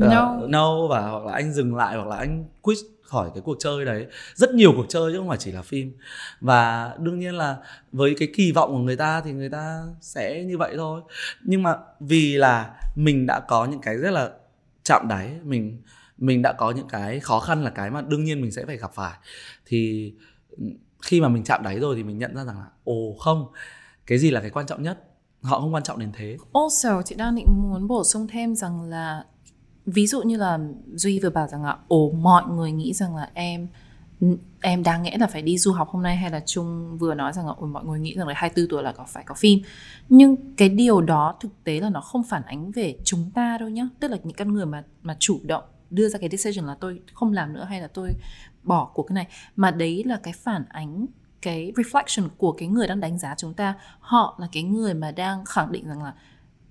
uh, No. no và hoặc là anh dừng lại hoặc là anh quit khỏi cái cuộc chơi đấy. Rất nhiều cuộc chơi chứ không phải chỉ là phim. Và đương nhiên là với cái kỳ vọng của người ta thì người ta sẽ như vậy thôi. Nhưng mà vì là mình đã có những cái rất là chạm đáy mình mình đã có những cái khó khăn là cái mà đương nhiên mình sẽ phải gặp phải. Thì ừ, khi mà mình chạm đáy rồi thì mình nhận ra rằng là ồ không cái gì là cái quan trọng nhất? Họ không quan trọng đến thế. Also, chị đang định muốn bổ sung thêm rằng là ví dụ như là Duy vừa bảo rằng là ồ mọi người nghĩ rằng là em em đáng nghĩa là phải đi du học hôm nay hay là Trung vừa nói rằng là ồ, mọi người nghĩ rằng là 24 tuổi là có phải có phim. Nhưng cái điều đó thực tế là nó không phản ánh về chúng ta đâu nhá. Tức là những con người mà mà chủ động đưa ra cái decision là tôi không làm nữa hay là tôi bỏ cuộc cái này mà đấy là cái phản ánh cái reflection của cái người đang đánh giá chúng ta. Họ là cái người mà đang khẳng định rằng là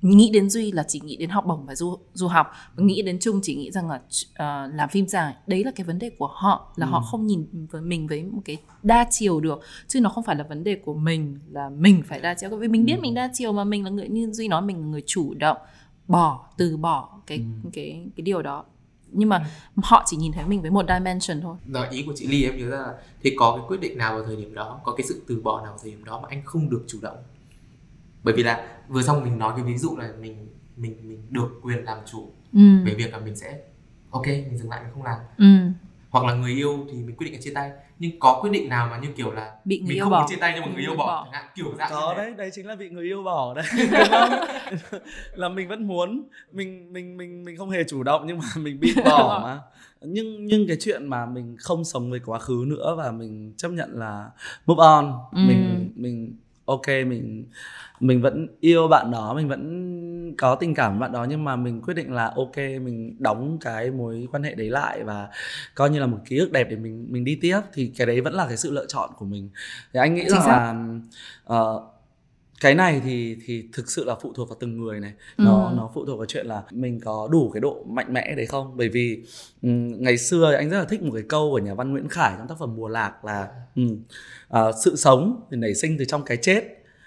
nghĩ đến duy là chỉ nghĩ đến học bổng và du du học nghĩ đến trung chỉ nghĩ rằng là uh, làm phim dài đấy là cái vấn đề của họ là ừ. họ không nhìn với mình với một cái đa chiều được chứ nó không phải là vấn đề của mình là mình phải đa chiều vì mình biết ừ. mình đa chiều mà mình là người như duy nói mình là người chủ động bỏ từ bỏ cái ừ. cái cái điều đó nhưng mà ừ. họ chỉ nhìn thấy mình với một dimension thôi. Đó, ý của chị Ly em nhớ ra là thế có cái quyết định nào vào thời điểm đó, có cái sự từ bỏ nào vào thời điểm đó mà anh không được chủ động? Bởi vì là vừa xong mình nói cái ví dụ là mình mình mình được quyền làm chủ ừ. về việc là mình sẽ ok mình dừng lại mình không làm ừ. hoặc là người yêu thì mình quyết định là chia tay nhưng có quyết định nào mà như kiểu là bị người mình yêu không bỏ. muốn chia tay nhưng mà người yêu bỏ, bỏ. kiểu dạng có đấy đấy chính là bị người yêu bỏ đấy *laughs* *laughs* là mình vẫn muốn mình mình mình mình không hề chủ động nhưng mà mình bị *laughs* bỏ mà nhưng nhưng cái chuyện mà mình không sống với quá khứ nữa và mình chấp nhận là move on ừ. mình mình ok mình mình vẫn yêu bạn đó mình vẫn có tình cảm với bạn đó nhưng mà mình quyết định là ok mình đóng cái mối quan hệ đấy lại và coi như là một ký ức đẹp để mình mình đi tiếp thì cái đấy vẫn là cái sự lựa chọn của mình. Thì anh nghĩ rằng là uh, cái này thì thì thực sự là phụ thuộc vào từng người này. Nó ừ. nó phụ thuộc vào chuyện là mình có đủ cái độ mạnh mẽ đấy không? Bởi vì um, ngày xưa anh rất là thích một cái câu của nhà văn Nguyễn Khải trong tác phẩm Mùa Lạc là um, uh, sự sống thì nảy sinh từ trong cái chết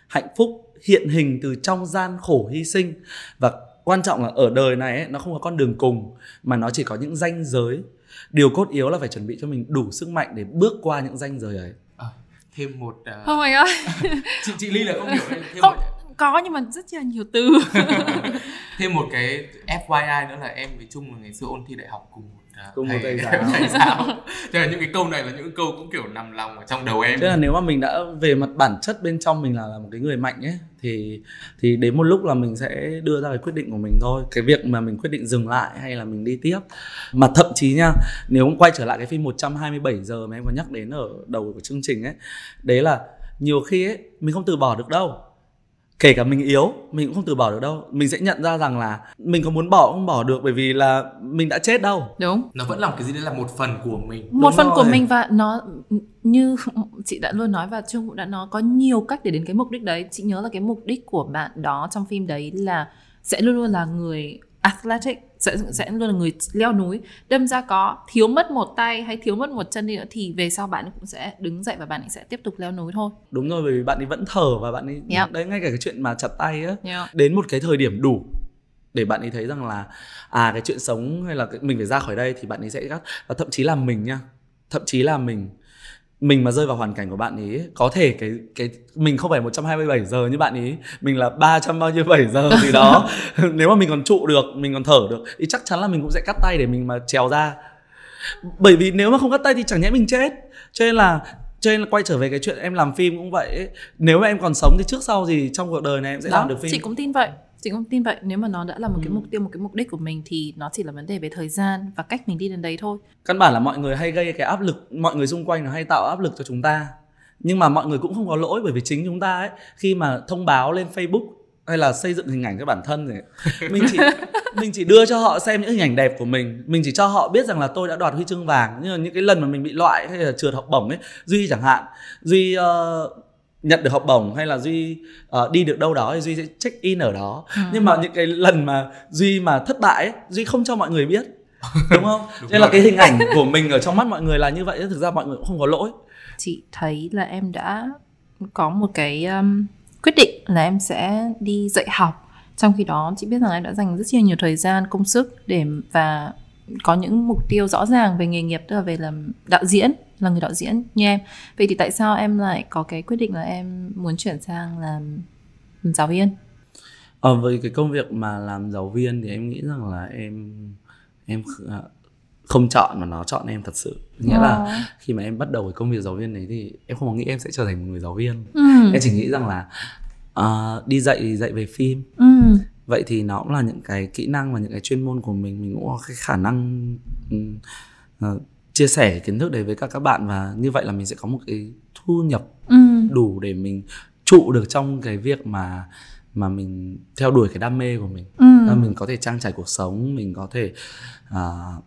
hạnh phúc hiện hình từ trong gian khổ hy sinh. Và quan trọng là ở đời này ấy, nó không có con đường cùng mà nó chỉ có những ranh giới. Điều cốt yếu là phải chuẩn bị cho mình đủ sức mạnh để bước qua những ranh giới ấy. à, thêm một uh... oh my god. *laughs* chị chị ly là không hiểu thêm không, một... có nhưng mà rất là nhiều từ. *laughs* Thêm một cái FYI nữa là em với Trung là ngày xưa ôn thi đại học cùng thầy, một thầy *laughs* giáo. thầy giáo. Cho nên những cái câu này là những câu cũng kiểu nằm lòng ở trong đầu em. Tức là nếu mà mình đã về mặt bản chất bên trong mình là là một cái người mạnh ấy thì thì đến một lúc là mình sẽ đưa ra cái quyết định của mình thôi. Cái việc mà mình quyết định dừng lại hay là mình đi tiếp. Mà thậm chí nha nếu quay trở lại cái phim 127 giờ mà em có nhắc đến ở đầu của chương trình ấy đấy là nhiều khi ấy mình không từ bỏ được đâu kể cả mình yếu mình cũng không từ bỏ được đâu. Mình sẽ nhận ra rằng là mình có muốn bỏ cũng không bỏ được bởi vì là mình đã chết đâu. Đúng. Nó vẫn là một cái gì đấy là một phần của mình. Một đúng phần rồi. của mình và nó như *laughs* chị đã luôn nói và trung cũng đã nói có nhiều cách để đến cái mục đích đấy. Chị nhớ là cái mục đích của bạn đó trong phim đấy là sẽ luôn luôn là người athletic sẽ sẽ luôn là người leo núi đâm ra có thiếu mất một tay hay thiếu mất một chân đi nữa thì về sau bạn cũng sẽ đứng dậy và bạn ấy sẽ tiếp tục leo núi thôi đúng rồi bởi vì bạn ấy vẫn thở và bạn ấy yep. đấy ngay cả cái chuyện mà chặt tay á yep. đến một cái thời điểm đủ để bạn ấy thấy rằng là à cái chuyện sống hay là mình phải ra khỏi đây thì bạn ấy sẽ gắt và thậm chí là mình nha thậm chí là mình mình mà rơi vào hoàn cảnh của bạn ấy có thể cái cái mình không phải 127 giờ như bạn ấy mình là 300 bao nhiêu 7 giờ *laughs* gì đó. Nếu mà mình còn trụ được mình còn thở được thì chắc chắn là mình cũng sẽ cắt tay để mình mà trèo ra. Bởi vì nếu mà không cắt tay thì chẳng nhẽ mình chết. Cho nên là cho nên là quay trở về cái chuyện em làm phim cũng vậy ấy. nếu mà em còn sống thì trước sau gì trong cuộc đời này em sẽ đó, làm được phim. chị cũng tin vậy chị cũng tin vậy nếu mà nó đã là một ừ. cái mục tiêu một cái mục đích của mình thì nó chỉ là vấn đề về thời gian và cách mình đi đến đấy thôi. Căn bản là mọi người hay gây cái áp lực mọi người xung quanh nó hay tạo áp lực cho chúng ta. Nhưng mà mọi người cũng không có lỗi bởi vì chính chúng ta ấy khi mà thông báo lên facebook hay là xây dựng hình ảnh cho bản thân thì *laughs* mình chỉ mình chỉ đưa cho họ xem những hình ảnh đẹp của mình. Mình chỉ cho họ biết rằng là tôi đã đoạt huy chương vàng. Nhưng mà những cái lần mà mình bị loại hay là trượt học bổng ấy duy chẳng hạn. Duy uh, nhận được học bổng hay là duy uh, đi được đâu đó thì duy sẽ check in ở đó. Ừ. nhưng mà những cái lần mà duy mà thất bại ấy, duy không cho mọi người biết *laughs* đúng không? Đúng nên là cái hình ảnh của mình ở trong mắt mọi người là như vậy thực ra mọi người cũng không có lỗi. Chị thấy là em đã có một cái um, quyết định là em sẽ đi dạy học. Trong khi đó chị biết rằng em đã dành rất nhiều nhiều thời gian công sức để và có những mục tiêu rõ ràng về nghề nghiệp tức là về làm đạo diễn là người đạo diễn như em vậy thì tại sao em lại có cái quyết định là em muốn chuyển sang làm giáo viên ờ, với cái công việc mà làm giáo viên thì em nghĩ rằng là em em à, không chọn mà nó chọn em thật sự nghĩa à. là ờ. khi mà em bắt đầu cái công việc giáo viên này thì em không có nghĩ em sẽ trở thành một người giáo viên ừ. em chỉ nghĩ rằng là uh, đi dạy thì dạy về phim ừ. vậy thì nó cũng là những cái kỹ năng và những cái chuyên môn của mình mình cũng có cái khả năng uh, chia sẻ kiến thức đấy với các các bạn và như vậy là mình sẽ có một cái thu nhập ừ. đủ để mình trụ được trong cái việc mà mà mình theo đuổi cái đam mê của mình ừ. mình có thể trang trải cuộc sống mình có thể uh,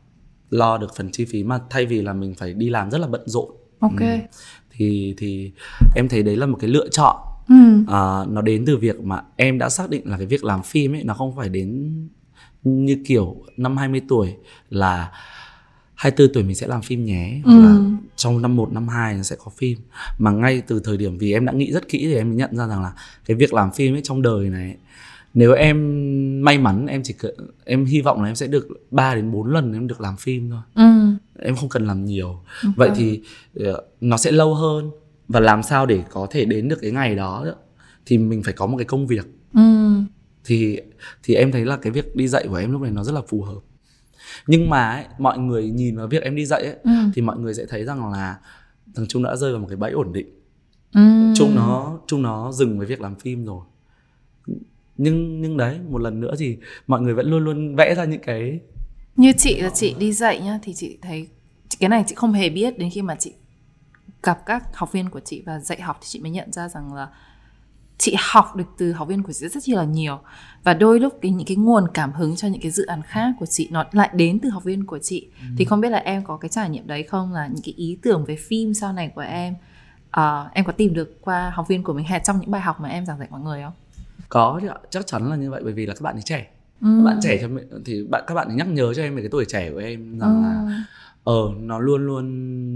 lo được phần chi phí mà thay vì là mình phải đi làm rất là bận rộn ok ừ. thì thì em thấy đấy là một cái lựa chọn ừ. à, nó đến từ việc mà em đã xác định là cái việc làm phim ấy nó không phải đến như kiểu năm 20 tuổi là 24 tuổi mình sẽ làm phim nhé. Ừ. là trong năm 1, năm 2 nó sẽ có phim. Mà ngay từ thời điểm vì em đã nghĩ rất kỹ thì em nhận ra rằng là cái việc làm phim ấy trong đời này nếu em may mắn em chỉ cần, em hy vọng là em sẽ được 3 đến 4 lần em được làm phim thôi. Ừ. em không cần làm nhiều. Vậy thì ờ, nó sẽ lâu hơn. Và làm sao để có thể đến được cái ngày đó đó, thì mình phải có một cái công việc. Ừ. thì thì em thấy là cái việc đi dạy của em lúc này nó rất là phù hợp nhưng mà ấy, mọi người nhìn vào việc em đi dạy ấy, Ừ. thì mọi người sẽ thấy rằng là thằng Trung đã rơi vào một cái bẫy ổn định Ừ. Trung nó Trung nó dừng với việc làm phim rồi nhưng nhưng đấy một lần nữa thì mọi người vẫn luôn luôn vẽ ra những cái Như chị là chị đi dạy nhá thì chị thấy cái này chị không hề biết đến khi mà chị gặp các học viên của chị và dạy học thì chị mới nhận ra rằng là chị học được từ học viên của chị rất là nhiều. Và đôi lúc cái những cái nguồn cảm hứng cho những cái dự án khác của chị nó lại đến từ học viên của chị. Thì không biết là em có cái trải nghiệm đấy không? Là những cái ý tưởng về phim sau này của em ờ, em có tìm được qua học viên của mình hay trong những bài học mà em giảng dạy mọi người không? có chứ ạ. Chắc chắn là như vậy bởi vì là các bạn ấy trẻ. Ừ. các bạn trẻ cho mình thì bạn các bạn ấy nhắc nhớ cho em về cái tuổi trẻ của em rằng là ờ nó luôn luôn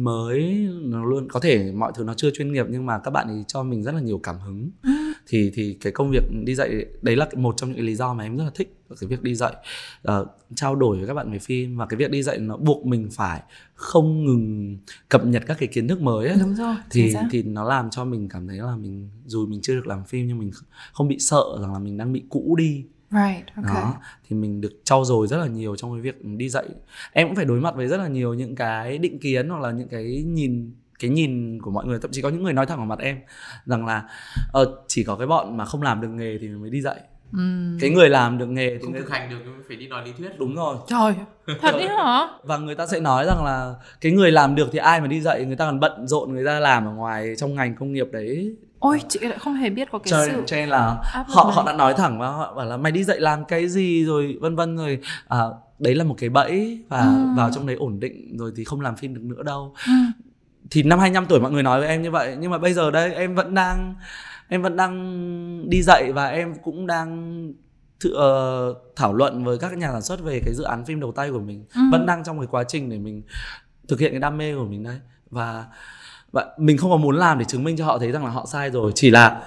mới nó luôn có thể mọi thứ nó chưa chuyên nghiệp nhưng mà các bạn ấy cho mình rất là nhiều cảm hứng thì thì cái công việc đi dạy đấy là một trong những cái lý do mà em rất là thích cái việc đi dạy Ờ, trao đổi với các bạn về phim và cái việc đi dạy nó buộc mình phải không ngừng cập nhật các cái kiến thức mới ấy. Đúng rồi, thì thì nó làm cho mình cảm thấy là mình dù mình chưa được làm phim nhưng mình không bị sợ rằng là mình đang bị cũ đi Right, okay. đó thì mình được trau dồi rất là nhiều trong cái việc đi dạy em cũng phải đối mặt với rất là nhiều những cái định kiến hoặc là những cái nhìn cái nhìn của mọi người thậm chí có những người nói thẳng vào mặt em rằng là ờ, chỉ có cái bọn mà không làm được nghề thì mới đi dạy Ừm. cái người làm được nghề thì không người... thực hành được phải đi nói lý thuyết đúng rồi Trời, thật đấy hả? và người ta sẽ nói rằng là cái người làm được thì ai mà đi dạy người ta còn bận rộn người ta làm ở ngoài trong ngành công nghiệp đấy Ôi, chị lại không hề biết có cái cho, sự cho nên là họ này. họ đã nói thẳng và họ bảo là mày đi dạy làm cái gì rồi vân vân rồi à, đấy là một cái bẫy và Ừ. vào trong đấy ổn định rồi thì không làm phim được nữa đâu Ừ. thì năm 25 tuổi mọi người nói với em như vậy nhưng mà bây giờ đây em vẫn đang em vẫn đang đi dạy và em cũng đang thử, ờ, thảo luận với các nhà sản xuất về cái dự án phim đầu tay của mình Ừ. vẫn đang trong cái quá trình để mình thực hiện cái đam mê của mình đấy và và mình không có muốn làm để chứng minh cho họ thấy rằng là họ sai rồi chỉ là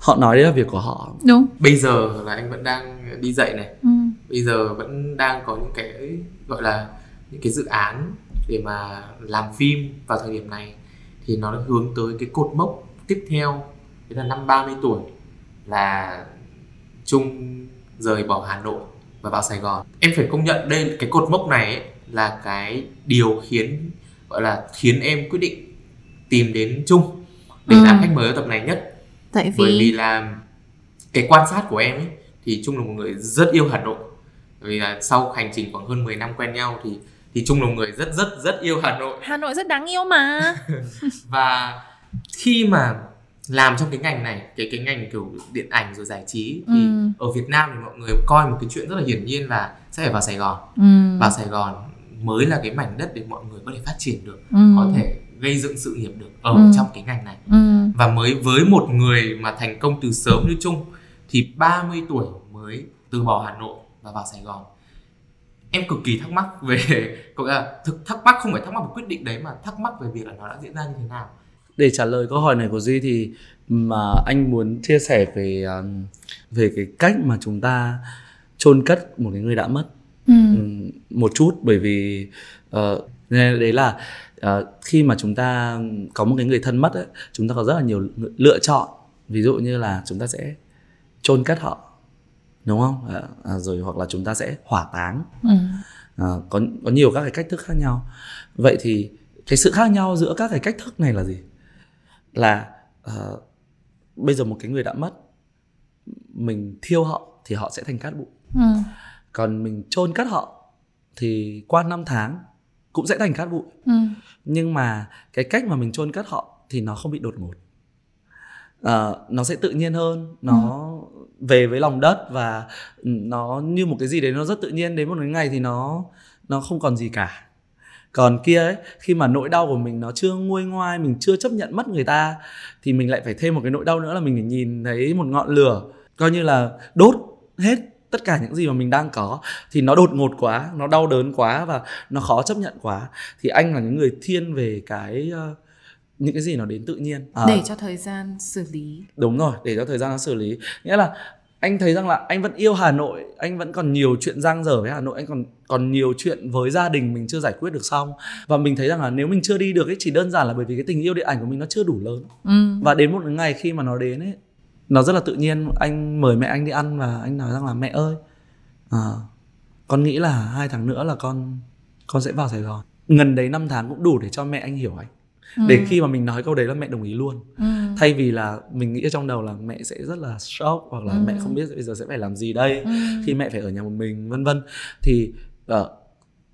họ nói đấy là việc của họ Đúng. bây giờ là anh vẫn đang đi dạy này Ừ. bây giờ vẫn đang có những cái gọi là những cái dự án để mà làm phim vào thời điểm này thì nó hướng tới cái cột mốc tiếp theo đấy là năm 30 tuổi là Trung rời bỏ Hà Nội và vào Sài Gòn. Em phải công nhận đây cái cột mốc này ấy, là cái điều khiến gọi là khiến em quyết định tìm đến Trung để Ừ. làm khách mời ở tập này nhất. Tại bởi vì vì là cái quan sát của em ấy thì Trung là một người rất yêu Hà Nội. Vì là sau hành trình khoảng hơn 10 năm quen nhau thì thì Trung là một người rất rất rất yêu Hà Nội Hà Nội rất đáng yêu mà. *laughs* và khi mà làm trong cái ngành này cái cái ngành kiểu điện ảnh rồi giải trí thì Ừ. ở Việt Nam thì mọi người coi một cái chuyện rất là hiển nhiên là sẽ phải vào Sài Gòn ừ. vào Sài Gòn mới là cái mảnh đất để mọi người có thể phát triển được Ừ. có thể gây dựng sự nghiệp được ở Ừ. trong cái ngành này Ừ. và mới với một người mà thành công từ sớm như Trung thì 30 tuổi mới từ bỏ Hà Nội và vào Sài Gòn em cực kỳ thắc mắc về *laughs* có nghĩa là thực thắc mắc không phải thắc mắc về quyết định đấy mà thắc mắc về việc là nó đã diễn ra như thế nào. Để trả lời câu hỏi này của duy thì mà anh muốn chia sẻ về um, về cái cách mà chúng ta chôn cất một cái người đã mất. Ừ. Ừm, một chút bởi vì ờ, nên đấy là ờ, khi mà chúng ta có một cái người thân mất ấy, chúng ta có rất là nhiều lựa chọn. Ví dụ như là chúng ta sẽ chôn cất họ đúng không? À, à, rồi hoặc là chúng ta sẽ hỏa táng. Ừ. à, có có nhiều các cái cách thức khác nhau. Vậy thì cái sự khác nhau giữa các cái cách thức này là gì? Là ờ, bây giờ một cái người đã mất mình thiêu họ thì họ sẽ thành cát bụi. Ừ. còn mình chôn cất họ thì qua năm tháng cũng sẽ thành cát bụi. Ừ. nhưng mà cái cách mà mình chôn cất họ thì nó không bị đột ngột. Ờ, nó sẽ tự nhiên hơn nó về với lòng đất và nó như một cái gì đấy nó rất tự nhiên. Đến một cái ngày thì nó nó không còn gì cả. Còn kia ấy khi mà nỗi đau của mình nó chưa nguôi ngoai mình chưa chấp nhận mất người ta thì mình lại phải thêm một cái nỗi đau nữa là mình phải nhìn thấy một ngọn lửa coi như là đốt hết tất cả những gì mà mình đang có. Thì nó đột ngột quá nó đau đớn quá và nó khó chấp nhận quá. Thì anh là những người thiên về cái uh, những cái gì nó đến tự nhiên. À, để cho thời gian xử lý. Đúng rồi để cho thời gian nó xử lý. Nghĩa là anh thấy rằng là anh vẫn yêu Hà Nội anh vẫn còn nhiều chuyện giang dở với Hà Nội anh còn còn nhiều chuyện với gia đình mình chưa giải quyết được xong. Và mình thấy rằng là nếu mình chưa đi được ấy chỉ đơn giản là bởi vì cái tình yêu điện ảnh của mình nó chưa đủ lớn. Ừ. và đến một ngày khi mà nó đến ấy nó rất là tự nhiên. Anh mời mẹ anh đi ăn và anh nói rằng là mẹ ơi à, con nghĩ là hai tháng nữa là con con sẽ vào Sài Gòn. Gần đấy 5 tháng cũng đủ để cho mẹ anh hiểu anh ừ. để khi mà mình nói câu đấy là mẹ đồng ý luôn ừ. thay vì là mình nghĩ trong đầu là mẹ sẽ rất là shock hoặc là ừ. mẹ không biết bây giờ sẽ phải làm gì đây ừ. khi mẹ phải ở nhà một mình vân vân thì uh,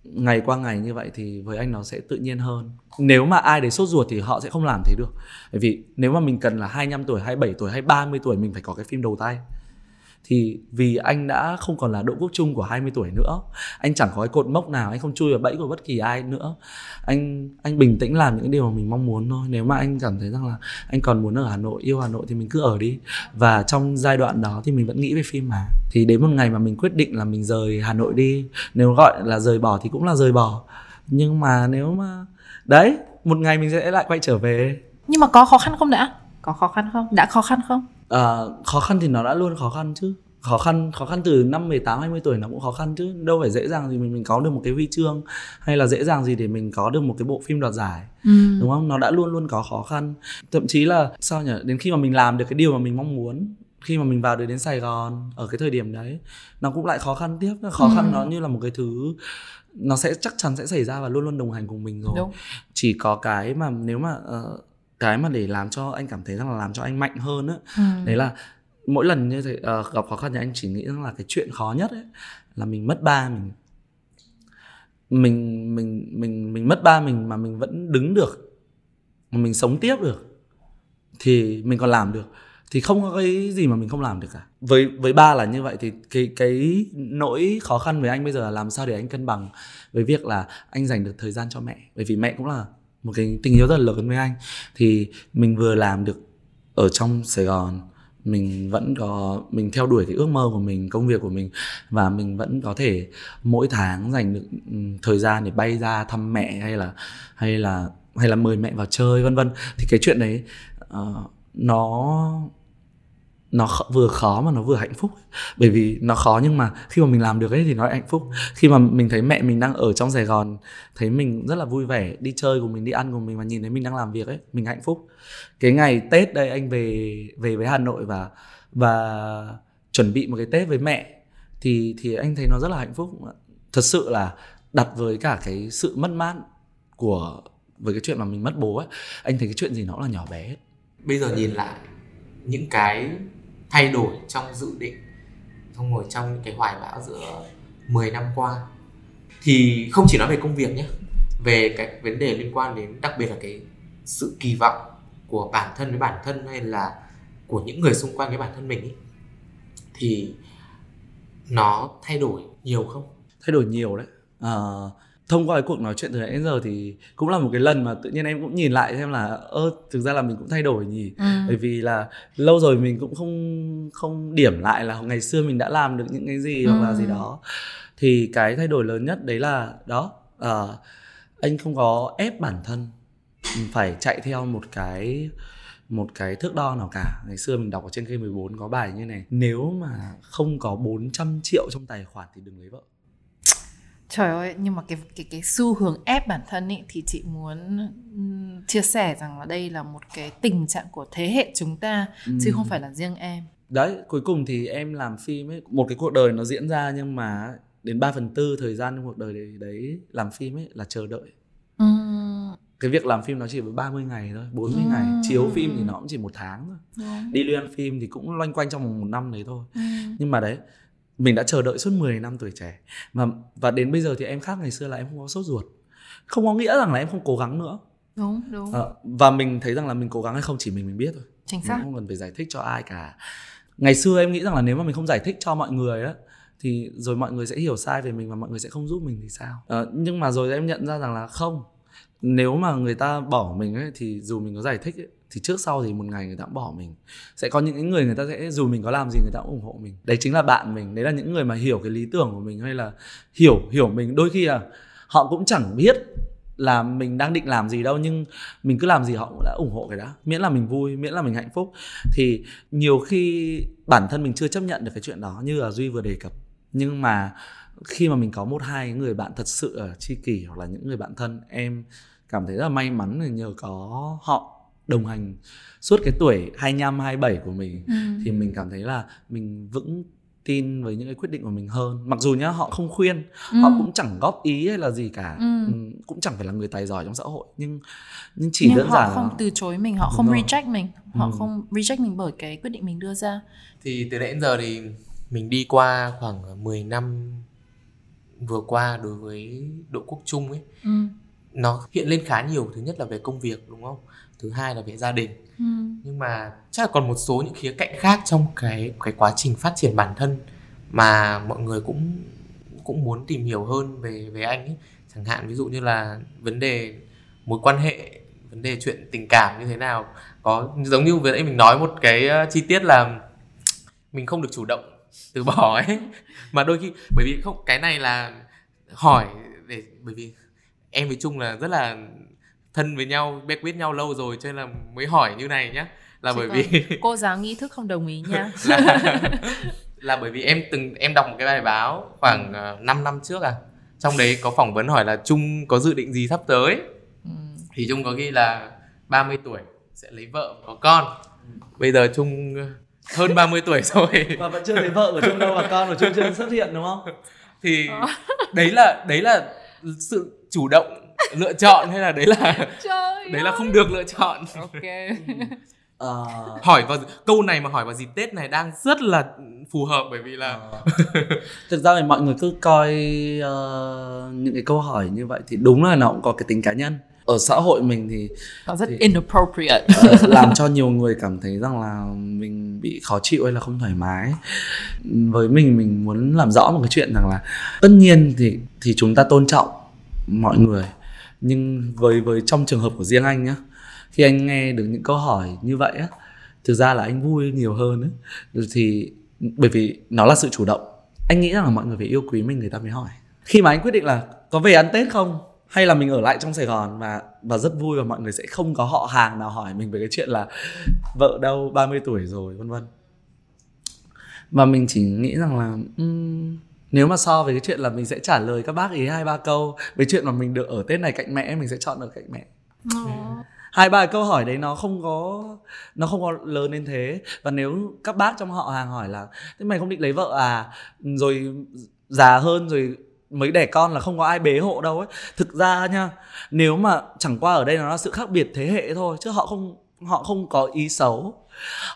ngày qua ngày như vậy thì với anh nó sẽ tự nhiên hơn nếu mà ai để sốt ruột thì họ sẽ không làm thế được bởi vì nếu mà mình cần là 25 tuổi 27 tuổi hay 30 tuổi mình phải có cái phim đầu tay thì vì anh đã không còn là Đỗ Quốc Trung của 20 tuổi nữa, anh chẳng có cái cột mốc nào, anh không chui vào bẫy của bất kỳ ai nữa. Anh anh bình tĩnh làm những điều mà mình mong muốn thôi. Nếu mà anh cảm thấy rằng là anh còn muốn ở Hà Nội, yêu Hà Nội thì mình cứ ở đi. Và trong giai đoạn đó thì mình vẫn nghĩ về phim mà. Thì đến một ngày mà mình quyết định là mình rời Hà Nội đi, nếu gọi là rời bỏ thì cũng là rời bỏ. Nhưng mà nếu mà, đấy, một ngày mình sẽ lại quay trở về. Nhưng mà có khó khăn không đã có khó khăn không? Đã khó khăn không? À, khó khăn thì nó đã luôn khó khăn chứ. Khó khăn khó khăn từ năm 18 20 tuổi nó cũng khó khăn chứ. Đâu phải dễ dàng gì mình mình có được một cái huy chương hay là dễ dàng gì để mình có được một cái bộ phim đoạt giải. Ừ. đúng không? Nó đã luôn luôn có khó khăn. Thậm chí là sao nhỉ? Đến khi mà mình làm được cái điều mà mình mong muốn khi mà mình vào được đến Sài Gòn ở cái thời điểm đấy nó cũng lại khó khăn tiếp. Khó ừ. khăn nó như là một cái thứ nó sẽ chắc chắn sẽ xảy ra và luôn luôn đồng hành cùng mình rồi. Đúng. chỉ có cái mà nếu mà uh, cái mà để làm cho anh cảm thấy rằng là làm cho anh mạnh hơn á ừ. đấy là mỗi lần như thế uh, gặp khó khăn thì anh chỉ nghĩ rằng là cái chuyện khó nhất ấy là mình mất ba mình mình mình mình mình mất ba mình mà mình vẫn đứng được mà mình sống tiếp được thì mình còn làm được thì không có cái gì mà mình không làm được cả với với ba là như vậy thì cái cái nỗi khó khăn với anh bây giờ là làm sao để anh cân bằng với việc là anh dành được thời gian cho mẹ bởi vì mẹ cũng là một cái tình yêu rất là lớn với anh. Thì mình vừa làm được ở trong Sài Gòn mình vẫn có mình theo đuổi cái ước mơ của mình công việc của mình và mình vẫn có thể mỗi tháng dành được ừ, thời gian để bay ra thăm mẹ hay là hay là hay là mời mẹ vào chơi vân vân. Thì cái chuyện đấy uh, nó nó vừa khó mà nó vừa hạnh phúc. Bởi vì nó khó nhưng mà khi mà mình làm được ấy thì nó hạnh phúc. Khi mà mình thấy mẹ mình đang ở trong sài gòn, thấy mình rất là vui vẻ, đi chơi của mình, đi ăn của mình và nhìn thấy mình đang làm việc ấy, mình hạnh phúc. Cái ngày tết đây anh về về với hà nội và và chuẩn bị một cái tết với mẹ, thì thì anh thấy nó rất là hạnh phúc. Thật sự là đặt với cả cái sự mất mát của, với cái chuyện mà mình mất bố ấy, anh thấy cái chuyện gì nó cũng là nhỏ bé. Hết bây giờ nhìn lại, những cái thay đổi trong dự định xong rồi trong cái hoài bão giữa 10 năm qua. Thì không chỉ nói về công việc nhé về cái vấn đề liên quan đến đặc biệt là cái sự kỳ vọng của bản thân với bản thân hay là của những người xung quanh với bản thân mình ấy, thì nó thay đổi nhiều không? Thay đổi nhiều đấy. À, thông qua cái cuộc nói chuyện từ nãy đến giờ thì cũng là một cái lần mà tự nhiên em cũng nhìn lại xem là ơ thực ra là mình cũng thay đổi nhỉ ừ. bởi vì là lâu rồi mình cũng không không điểm lại là ngày xưa mình đã làm được những cái gì ừ. hoặc là gì ừ. đó thì cái thay đổi lớn nhất đấy là đó uh, anh không có ép bản thân phải chạy theo một cái một cái thước đo nào cả ngày xưa mình đọc ở trên kênh 14 có bài như này nếu mà không có 400 triệu trong tài khoản thì đừng lấy vợ Trời ơi, nhưng mà cái cái cái xu hướng ép bản thân ấy thì chị muốn chia sẻ rằng là đây là một cái tình trạng của thế hệ chúng ta ừ. chứ không phải là riêng em. Đấy, cuối cùng thì em làm phim ấy, một cái cuộc đời nó diễn ra nhưng mà đến 3 phần tư thời gian trong cuộc đời đấy, đấy làm phim ấy là chờ đợi. Ừ. Cái việc làm phim nó chỉ với 30 ngày thôi, 40 ừ. ngày. Chiếu phim thì nó cũng chỉ một tháng thôi. Ừ. Đi liên phim thì cũng loanh quanh trong một năm đấy thôi. Ừ. Nhưng mà đấy, mình đã chờ đợi suốt 10 năm tuổi trẻ. Và và đến bây giờ thì em khác ngày xưa là em không có sốt ruột. Không có nghĩa rằng là em không cố gắng nữa. Đúng đúng. À, và mình thấy rằng là mình cố gắng hay không chỉ mình mình biết thôi. Chính xác. mình không cần phải giải thích cho ai cả. Ngày xưa em nghĩ rằng là nếu mà mình không giải thích cho mọi người á thì rồi mọi người sẽ hiểu sai về mình và mọi người sẽ không giúp mình thì sao? Ờ, nhưng mà rồi em nhận ra rằng là không. Nếu mà người ta bỏ mình ấy thì dù mình có giải thích ấy, thì trước sau thì một ngày người ta cũng bỏ mình. Sẽ có những người người ta sẽ dù mình có làm gì người ta cũng ủng hộ mình. Đấy chính là bạn mình. Đấy là những người mà hiểu cái lý tưởng của mình hay là hiểu hiểu mình. Đôi khi là họ cũng chẳng biết là mình đang định làm gì đâu, nhưng mình cứ làm gì họ cũng đã ủng hộ cái đó miễn là mình vui, miễn là mình hạnh phúc. Thì nhiều khi bản thân mình chưa chấp nhận được cái chuyện đó, như là duy vừa đề cập. Nhưng mà khi mà mình có một, hai người bạn thật sự ở tri kỷ hoặc là những người bạn thân, em cảm thấy rất là may mắn nhờ có họ đồng hành suốt cái tuổi 25 27 của mình ừ. thì mình cảm thấy là mình vững tin với những cái quyết định của mình hơn mặc dù nhá họ không khuyên ừ. họ cũng chẳng góp ý hay là gì cả ừ. ừ cũng chẳng phải là người tài giỏi trong xã hội nhưng nhưng chỉ nhưng đơn họ giản không là... từ chối mình họ Đúng không rồi. reject mình họ ừ. không reject mình bởi cái quyết định mình đưa ra thì từ nãy đến giờ thì mình đi qua khoảng 10 năm vừa qua đối với độ quốc trung ấy ừ. nó hiện lên khá nhiều thứ nhất là về công việc đúng không thứ hai là về gia đình. Ừ. nhưng mà chắc là còn một số những khía cạnh khác trong cái cái quá trình phát triển bản thân mà mọi người cũng cũng muốn tìm hiểu hơn về về anh ấy. Chẳng hạn ví dụ như là vấn đề mối quan hệ vấn đề chuyện tình cảm như thế nào. Có giống như vừa nãy mình nói một cái ờ, chi tiết là mình không được chủ động từ bỏ ấy. *laughs* Mà đôi khi bởi vì không cái này là hỏi để bởi vì em với chung là rất là thân với nhau biết biết nhau lâu rồi cho nên là mới hỏi như này nhá. Là Chứ bởi vì *laughs* cô giáo nghi thức không đồng ý nha. *laughs* Là, là bởi vì em từng em đọc một cái bài báo khoảng ờ, 5 năm trước à. Trong đấy có phỏng vấn hỏi là Trung có dự định gì sắp tới? Ừ. thì Trung có ghi là 30 tuổi sẽ lấy vợ có con. Bây giờ Trung hơn 30 tuổi *laughs* rồi. Và vẫn chưa thấy vợ của Trung đâu và con của Trung chưa xuất hiện đúng không? Thì ờ. đấy là đấy là sự chủ động lựa chọn hay là đấy là Trời đấy ơi. là không được lựa chọn. Ok. Uh... *laughs* hỏi vào câu này mà hỏi vào dịp tết này đang rất là phù hợp bởi vì là uh... thực ra thì mọi người cứ coi uh, những cái câu hỏi như vậy thì đúng là nó cũng có cái tính cá nhân. Ở xã hội mình thì nó rất thì, inappropriate. Uh, *laughs* làm cho nhiều người cảm thấy rằng là mình bị khó chịu hay là không thoải mái. Với mình mình muốn làm rõ một cái chuyện rằng là tất nhiên thì thì chúng ta tôn trọng mọi người nhưng với với trong trường hợp của riêng anh nhá khi anh nghe được những câu hỏi như vậy á thực ra là anh vui nhiều hơn ấy. thì bởi vì nó là sự chủ động. Anh nghĩ rằng là mọi người phải yêu quý mình người ta mới hỏi. Khi mà anh quyết định là có về ăn tết không? Hay là mình ở lại trong Sài Gòn và và rất vui và mọi người sẽ không có họ hàng nào hỏi mình về cái chuyện là vợ đâu 30 tuổi rồi vân vân. Và mình chỉ nghĩ rằng là um, nếu mà so với cái chuyện là mình sẽ trả lời các bác ý hai ba câu với chuyện mà mình được ở tết này cạnh mẹ mình sẽ chọn ở cạnh mẹ. Hai ba câu hỏi đấy nó không có nó không có lớn đến thế. Và nếu các bác trong họ hàng hỏi là thế mày không định lấy vợ à? Rồi già hơn rồi mới đẻ con là không có ai bế hộ đâu ấy. Thực ra nha nếu mà chẳng qua ở đây nó là sự khác biệt thế hệ thôi chứ họ không họ không có ý xấu.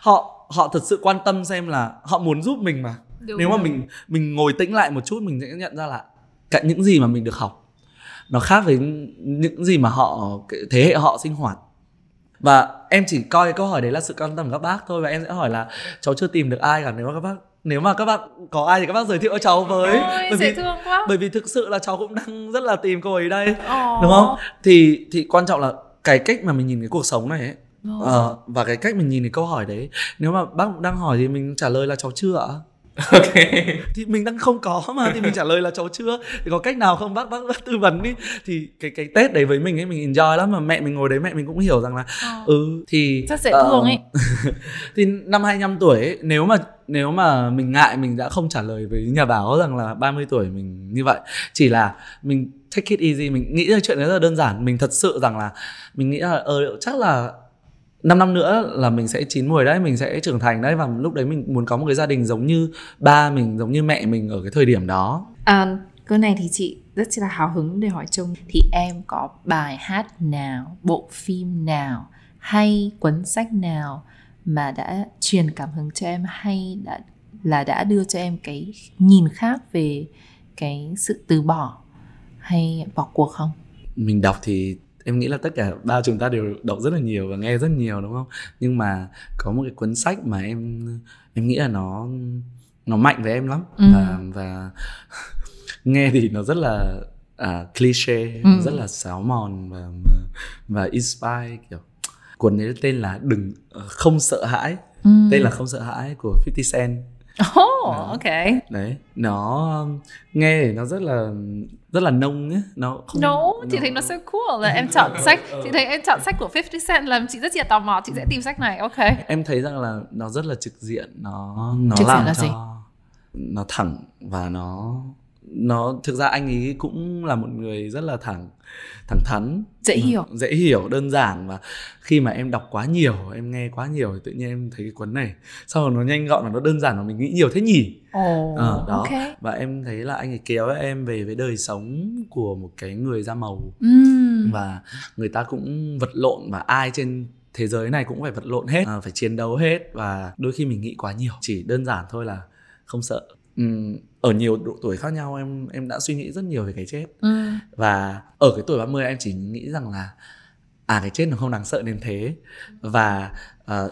Họ họ thật sự quan tâm xem là họ muốn giúp mình mà Đúng nếu mà rồi. mình mình ngồi tĩnh lại một chút mình sẽ nhận ra là cả những gì mà mình được học nó khác với những gì mà họ thế hệ họ sinh hoạt và em chỉ coi cái câu hỏi đấy là sự quan tâm của các bác thôi và em sẽ hỏi là cháu chưa tìm được ai cả nếu mà các bác nếu mà các bạn có ai thì các bác giới thiệu cho cháu với Ôi, bởi vì thương quá. bởi vì thực sự là cháu cũng đang rất là tìm cô ấy đây oh. đúng không thì thì quan trọng là cái cách mà mình nhìn cái cuộc sống này ấy oh. uh, và cái cách mình nhìn cái câu hỏi đấy nếu mà bác đang hỏi thì mình trả lời là cháu chưa ạ *laughs* ok. Thì mình đang không có mà thì mình trả lời là cháu chưa. Thì có cách nào không? Bác bác, bác tư vấn đi. Thì cái cái tết đấy với mình ấy mình enjoy lắm mà mẹ mình ngồi đấy mẹ mình cũng hiểu rằng là ờ. ừ thì rất dễ uh, thương ấy. *laughs* thì năm 25 tuổi ấy, nếu mà nếu mà mình ngại mình đã không trả lời với nhà báo rằng là 30 tuổi mình như vậy. Chỉ là mình take it easy mình nghĩ ra chuyện đấy rất là đơn giản. Mình thật sự rằng là mình nghĩ là ờ chắc là 5 năm nữa là mình sẽ chín mùi đấy mình sẽ trưởng thành đấy và lúc đấy mình muốn có một cái gia đình giống như ba mình giống như mẹ mình ở cái thời điểm đó. À, câu này thì chị rất là hào hứng để hỏi chung. Thì em có bài hát nào bộ phim nào hay cuốn sách nào mà đã truyền cảm hứng cho em hay đã là đã đưa cho em cái nhìn khác về cái sự từ bỏ hay bỏ cuộc không? Mình đọc thì em nghĩ là tất cả ba chúng ta đều đọc rất là nhiều và nghe rất nhiều đúng không nhưng mà có một cái cuốn sách mà em em nghĩ là nó nó mạnh với em lắm Ừ. và và *laughs* nghe thì nó rất là à, cliché Ừ. rất là sáo mòn và và inspire kiểu cuốn ấy tên là đừng ờ, không sợ hãi Ừ. tên là không sợ hãi của 50 Cent Oh, ok. đấy nó um, nghe thì nó rất là rất là nông ấy nó không No, chị thấy nó so cool là *laughs* em chọn sách. Chị thấy em chọn sách của 50 Cent làm chị rất là tò mò Chị sẽ tìm sách này, ok. Em thấy rằng là nó rất là trực diện nó nó Trực làm là cho gì? nó thẳng và nó nó thực ra anh ấy cũng là một người rất là thẳng thẳng thắn. Dễ hiểu. dễ hiểu đơn giản và khi mà em đọc quá nhiều em nghe quá nhiều thì tự nhiên em thấy cái cuốn này. Sau rồi nó nhanh gọn và nó đơn giản và mình nghĩ nhiều thế nhỉ? Ồ, Ờ, đó. ok. Và em thấy là anh ấy kéo em về với đời sống của một cái người da màu. Ừm. và người ta cũng vật lộn và ai trên thế giới này cũng phải vật lộn hết à, phải chiến đấu hết. Và đôi khi mình nghĩ quá nhiều chỉ đơn giản thôi là không sợ. Ừm, ở nhiều độ tuổi khác nhau em em đã suy nghĩ rất nhiều về cái chết. Ừm. và ở cái tuổi 30 em chỉ nghĩ rằng là à cái chết nó không đáng sợ đến thế. Và à,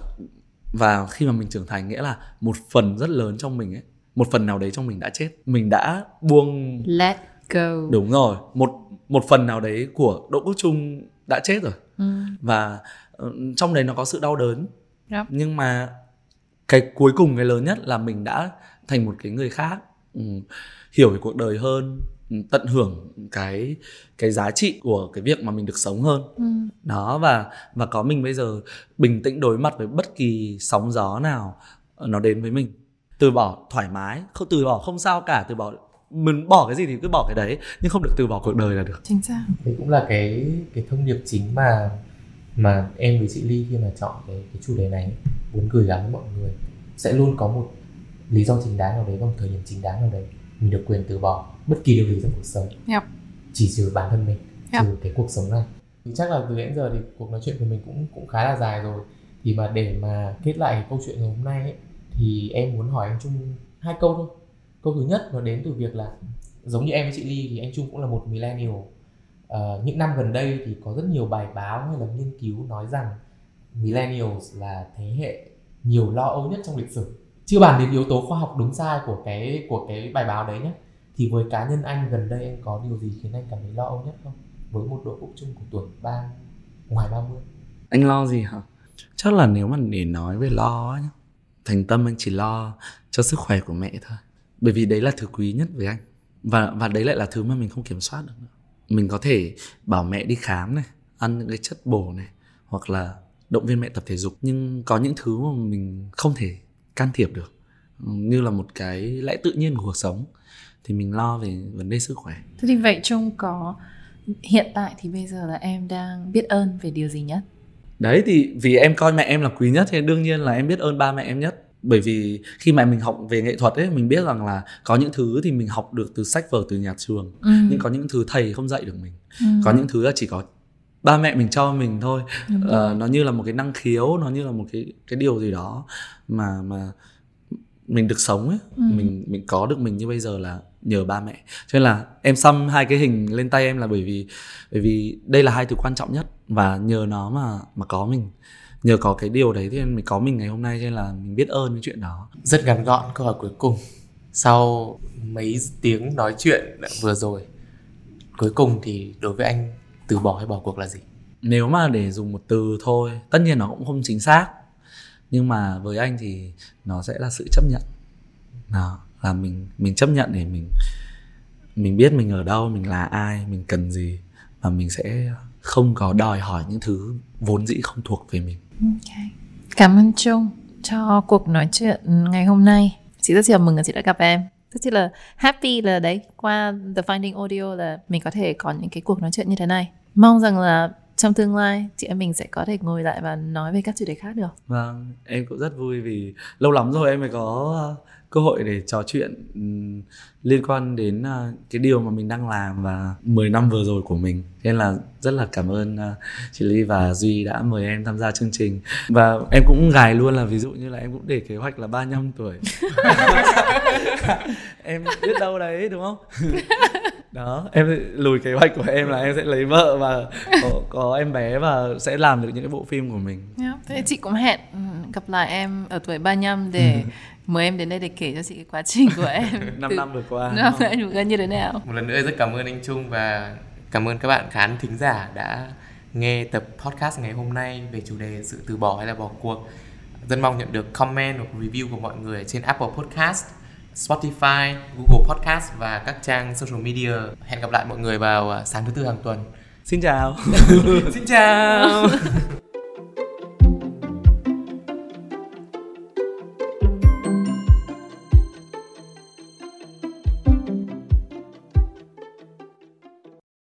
và khi mà mình trưởng thành nghĩa là một phần rất lớn trong mình ấy một phần nào đấy trong mình đã chết. Mình đã buông Let go. Đúng rồi một một phần nào đấy của Đỗ Quốc Trung đã chết rồi. Ừm. và ờ, trong đấy nó có sự đau đớn. Yep. nhưng mà cái cuối cùng cái lớn nhất là mình đã thành một cái người khác. ừ, hiểu về cuộc đời hơn ừ, tận hưởng cái cái giá trị của cái việc mà mình được sống hơn. Ừm. đó và và có mình bây giờ bình tĩnh đối mặt với bất kỳ sóng gió nào nó đến với mình. Từ bỏ thoải mái không từ bỏ không sao cả từ bỏ mình bỏ cái gì thì cứ bỏ cái đấy nhưng không được từ bỏ cuộc đời là được. Chính xác. Đấy cũng là cái cái thông điệp chính mà mà em với chị Ly khi mà chọn cái cái chủ đề này muốn gửi gắm với mọi người. Sẽ luôn có một lý do chính đáng nào đấy và một thời điểm chính đáng nào đấy mình được quyền từ bỏ bất kỳ điều gì trong cuộc sống. Yep. chỉ trừ bản thân mình Yep. trừ cái cuộc sống này. Thì chắc là từ đến giờ thì cuộc nói chuyện của mình cũng cũng khá là dài rồi. Thì mà để mà kết lại cái câu chuyện ngày hôm nay ấy, thì em muốn hỏi anh Trung hai câu thôi. Câu thứ nhất nó đến từ việc là giống như em với chị Ly thì anh Trung cũng là một millennial. Ờ, những năm gần đây thì có rất nhiều bài báo hay là nghiên cứu nói rằng millennials là thế hệ nhiều lo âu nhất trong lịch sử chưa bàn đến yếu tố khoa học đúng sai của cái của cái bài báo đấy nhé thì với cá nhân anh gần đây anh có điều gì khiến anh cảm thấy lo âu nhất không? Với một độ úc chung của tuổi ba ngoài 30 anh lo gì hả? Chắc là nếu mà để nói về lo ấy nhá. Thành tâm anh chỉ lo cho sức khỏe của mẹ thôi. Bởi vì đấy là thứ quý nhất với anh. Và và đấy lại là thứ mà mình không kiểm soát được nữa. Mình có thể bảo mẹ đi khám này ăn những cái chất bổ này hoặc là động viên mẹ tập thể dục. Nhưng có những thứ mà mình không thể can thiệp được Ừ, như là một cái lẽ tự nhiên của cuộc sống thì mình lo về vấn đề sức khỏe Thế thì vậy Trung có Hiện tại thì bây giờ là em đang biết ơn về điều gì nhất? Đấy thì vì em coi mẹ em là quý nhất thì đương nhiên là em biết ơn ba mẹ em nhất. Bởi vì khi mà mình học về nghệ thuật ấy mình biết rằng là có những thứ thì mình học được từ sách vở từ nhà trường, Ừm. nhưng có những thứ thầy không dạy được mình. Ừm. Có những thứ là chỉ có ba mẹ mình cho mình thôi. Ờ, nó như là một cái năng khiếu, nó như là một cái cái điều gì đó mà mà mình được sống ấy, Ừ. mình mình có được mình như bây giờ là nhờ ba mẹ. Cho nên là em xăm hai cái hình lên tay em là bởi vì bởi vì đây là hai thứ quan trọng nhất và nhờ nó mà mà có mình nhờ có cái điều đấy thì em mới có mình ngày hôm nay cho nên là mình biết ơn cái chuyện đó rất ngắn gọn câu hỏi cuối cùng sau mấy tiếng nói chuyện vừa rồi cuối cùng thì đối với anh từ bỏ hay bỏ cuộc là gì nếu mà để dùng một từ thôi tất nhiên nó cũng không chính xác nhưng mà với anh thì nó sẽ là sự chấp nhận đó, là mình mình chấp nhận để mình mình biết mình ở đâu mình là ai mình cần gì và mình sẽ không có đòi hỏi những thứ vốn dĩ không thuộc về mình Ok. Cảm ơn Trung cho cuộc nói chuyện ngày hôm nay. Chị rất là mừng là chị đã gặp em. Rất là happy là đấy qua The Finding Audio là mình có thể có những cái cuộc nói chuyện như thế này. Mong rằng là trong tương lai chị em mình sẽ có thể ngồi lại và nói về các chủ đề khác được. Vâng, em cũng rất vui vì lâu lắm rồi em mới có uh, cơ hội để trò chuyện liên quan đến uh, cái điều mà mình đang làm và 10 năm vừa rồi của mình. Thế Nên là rất là cảm ơn uh, chị Ly và Duy đã mời em tham gia chương trình. Và em cũng gài luôn là ví dụ như là em cũng để kế hoạch là 35 tuổi. *laughs* *laughs* em biết đâu đấy đúng không? *laughs* đó em lùi kế hoạch của em là em sẽ lấy vợ và có, có em bé và sẽ làm được những cái bộ phim của mình Yeah. Thế chị cũng hẹn ừ, gặp lại em ở tuổi 35 để ừ. mời em đến đây để kể cho chị cái quá trình của *laughs* em 5 từ... năm vừa qua. Năm năm vừa qua như thế nào? Một lần nữa rất cảm ơn anh Trung và cảm ơn các bạn khán thính giả đã nghe tập podcast ngày hôm nay về chủ đề sự từ bỏ hay là bỏ cuộc. Rất mong nhận được comment hoặc review của mọi người trên Apple Podcast, Spotify, Google Podcast và các trang social media. Hẹn gặp lại mọi người vào sáng thứ tư hàng tuần. Xin chào. *laughs* Xin chào. *laughs*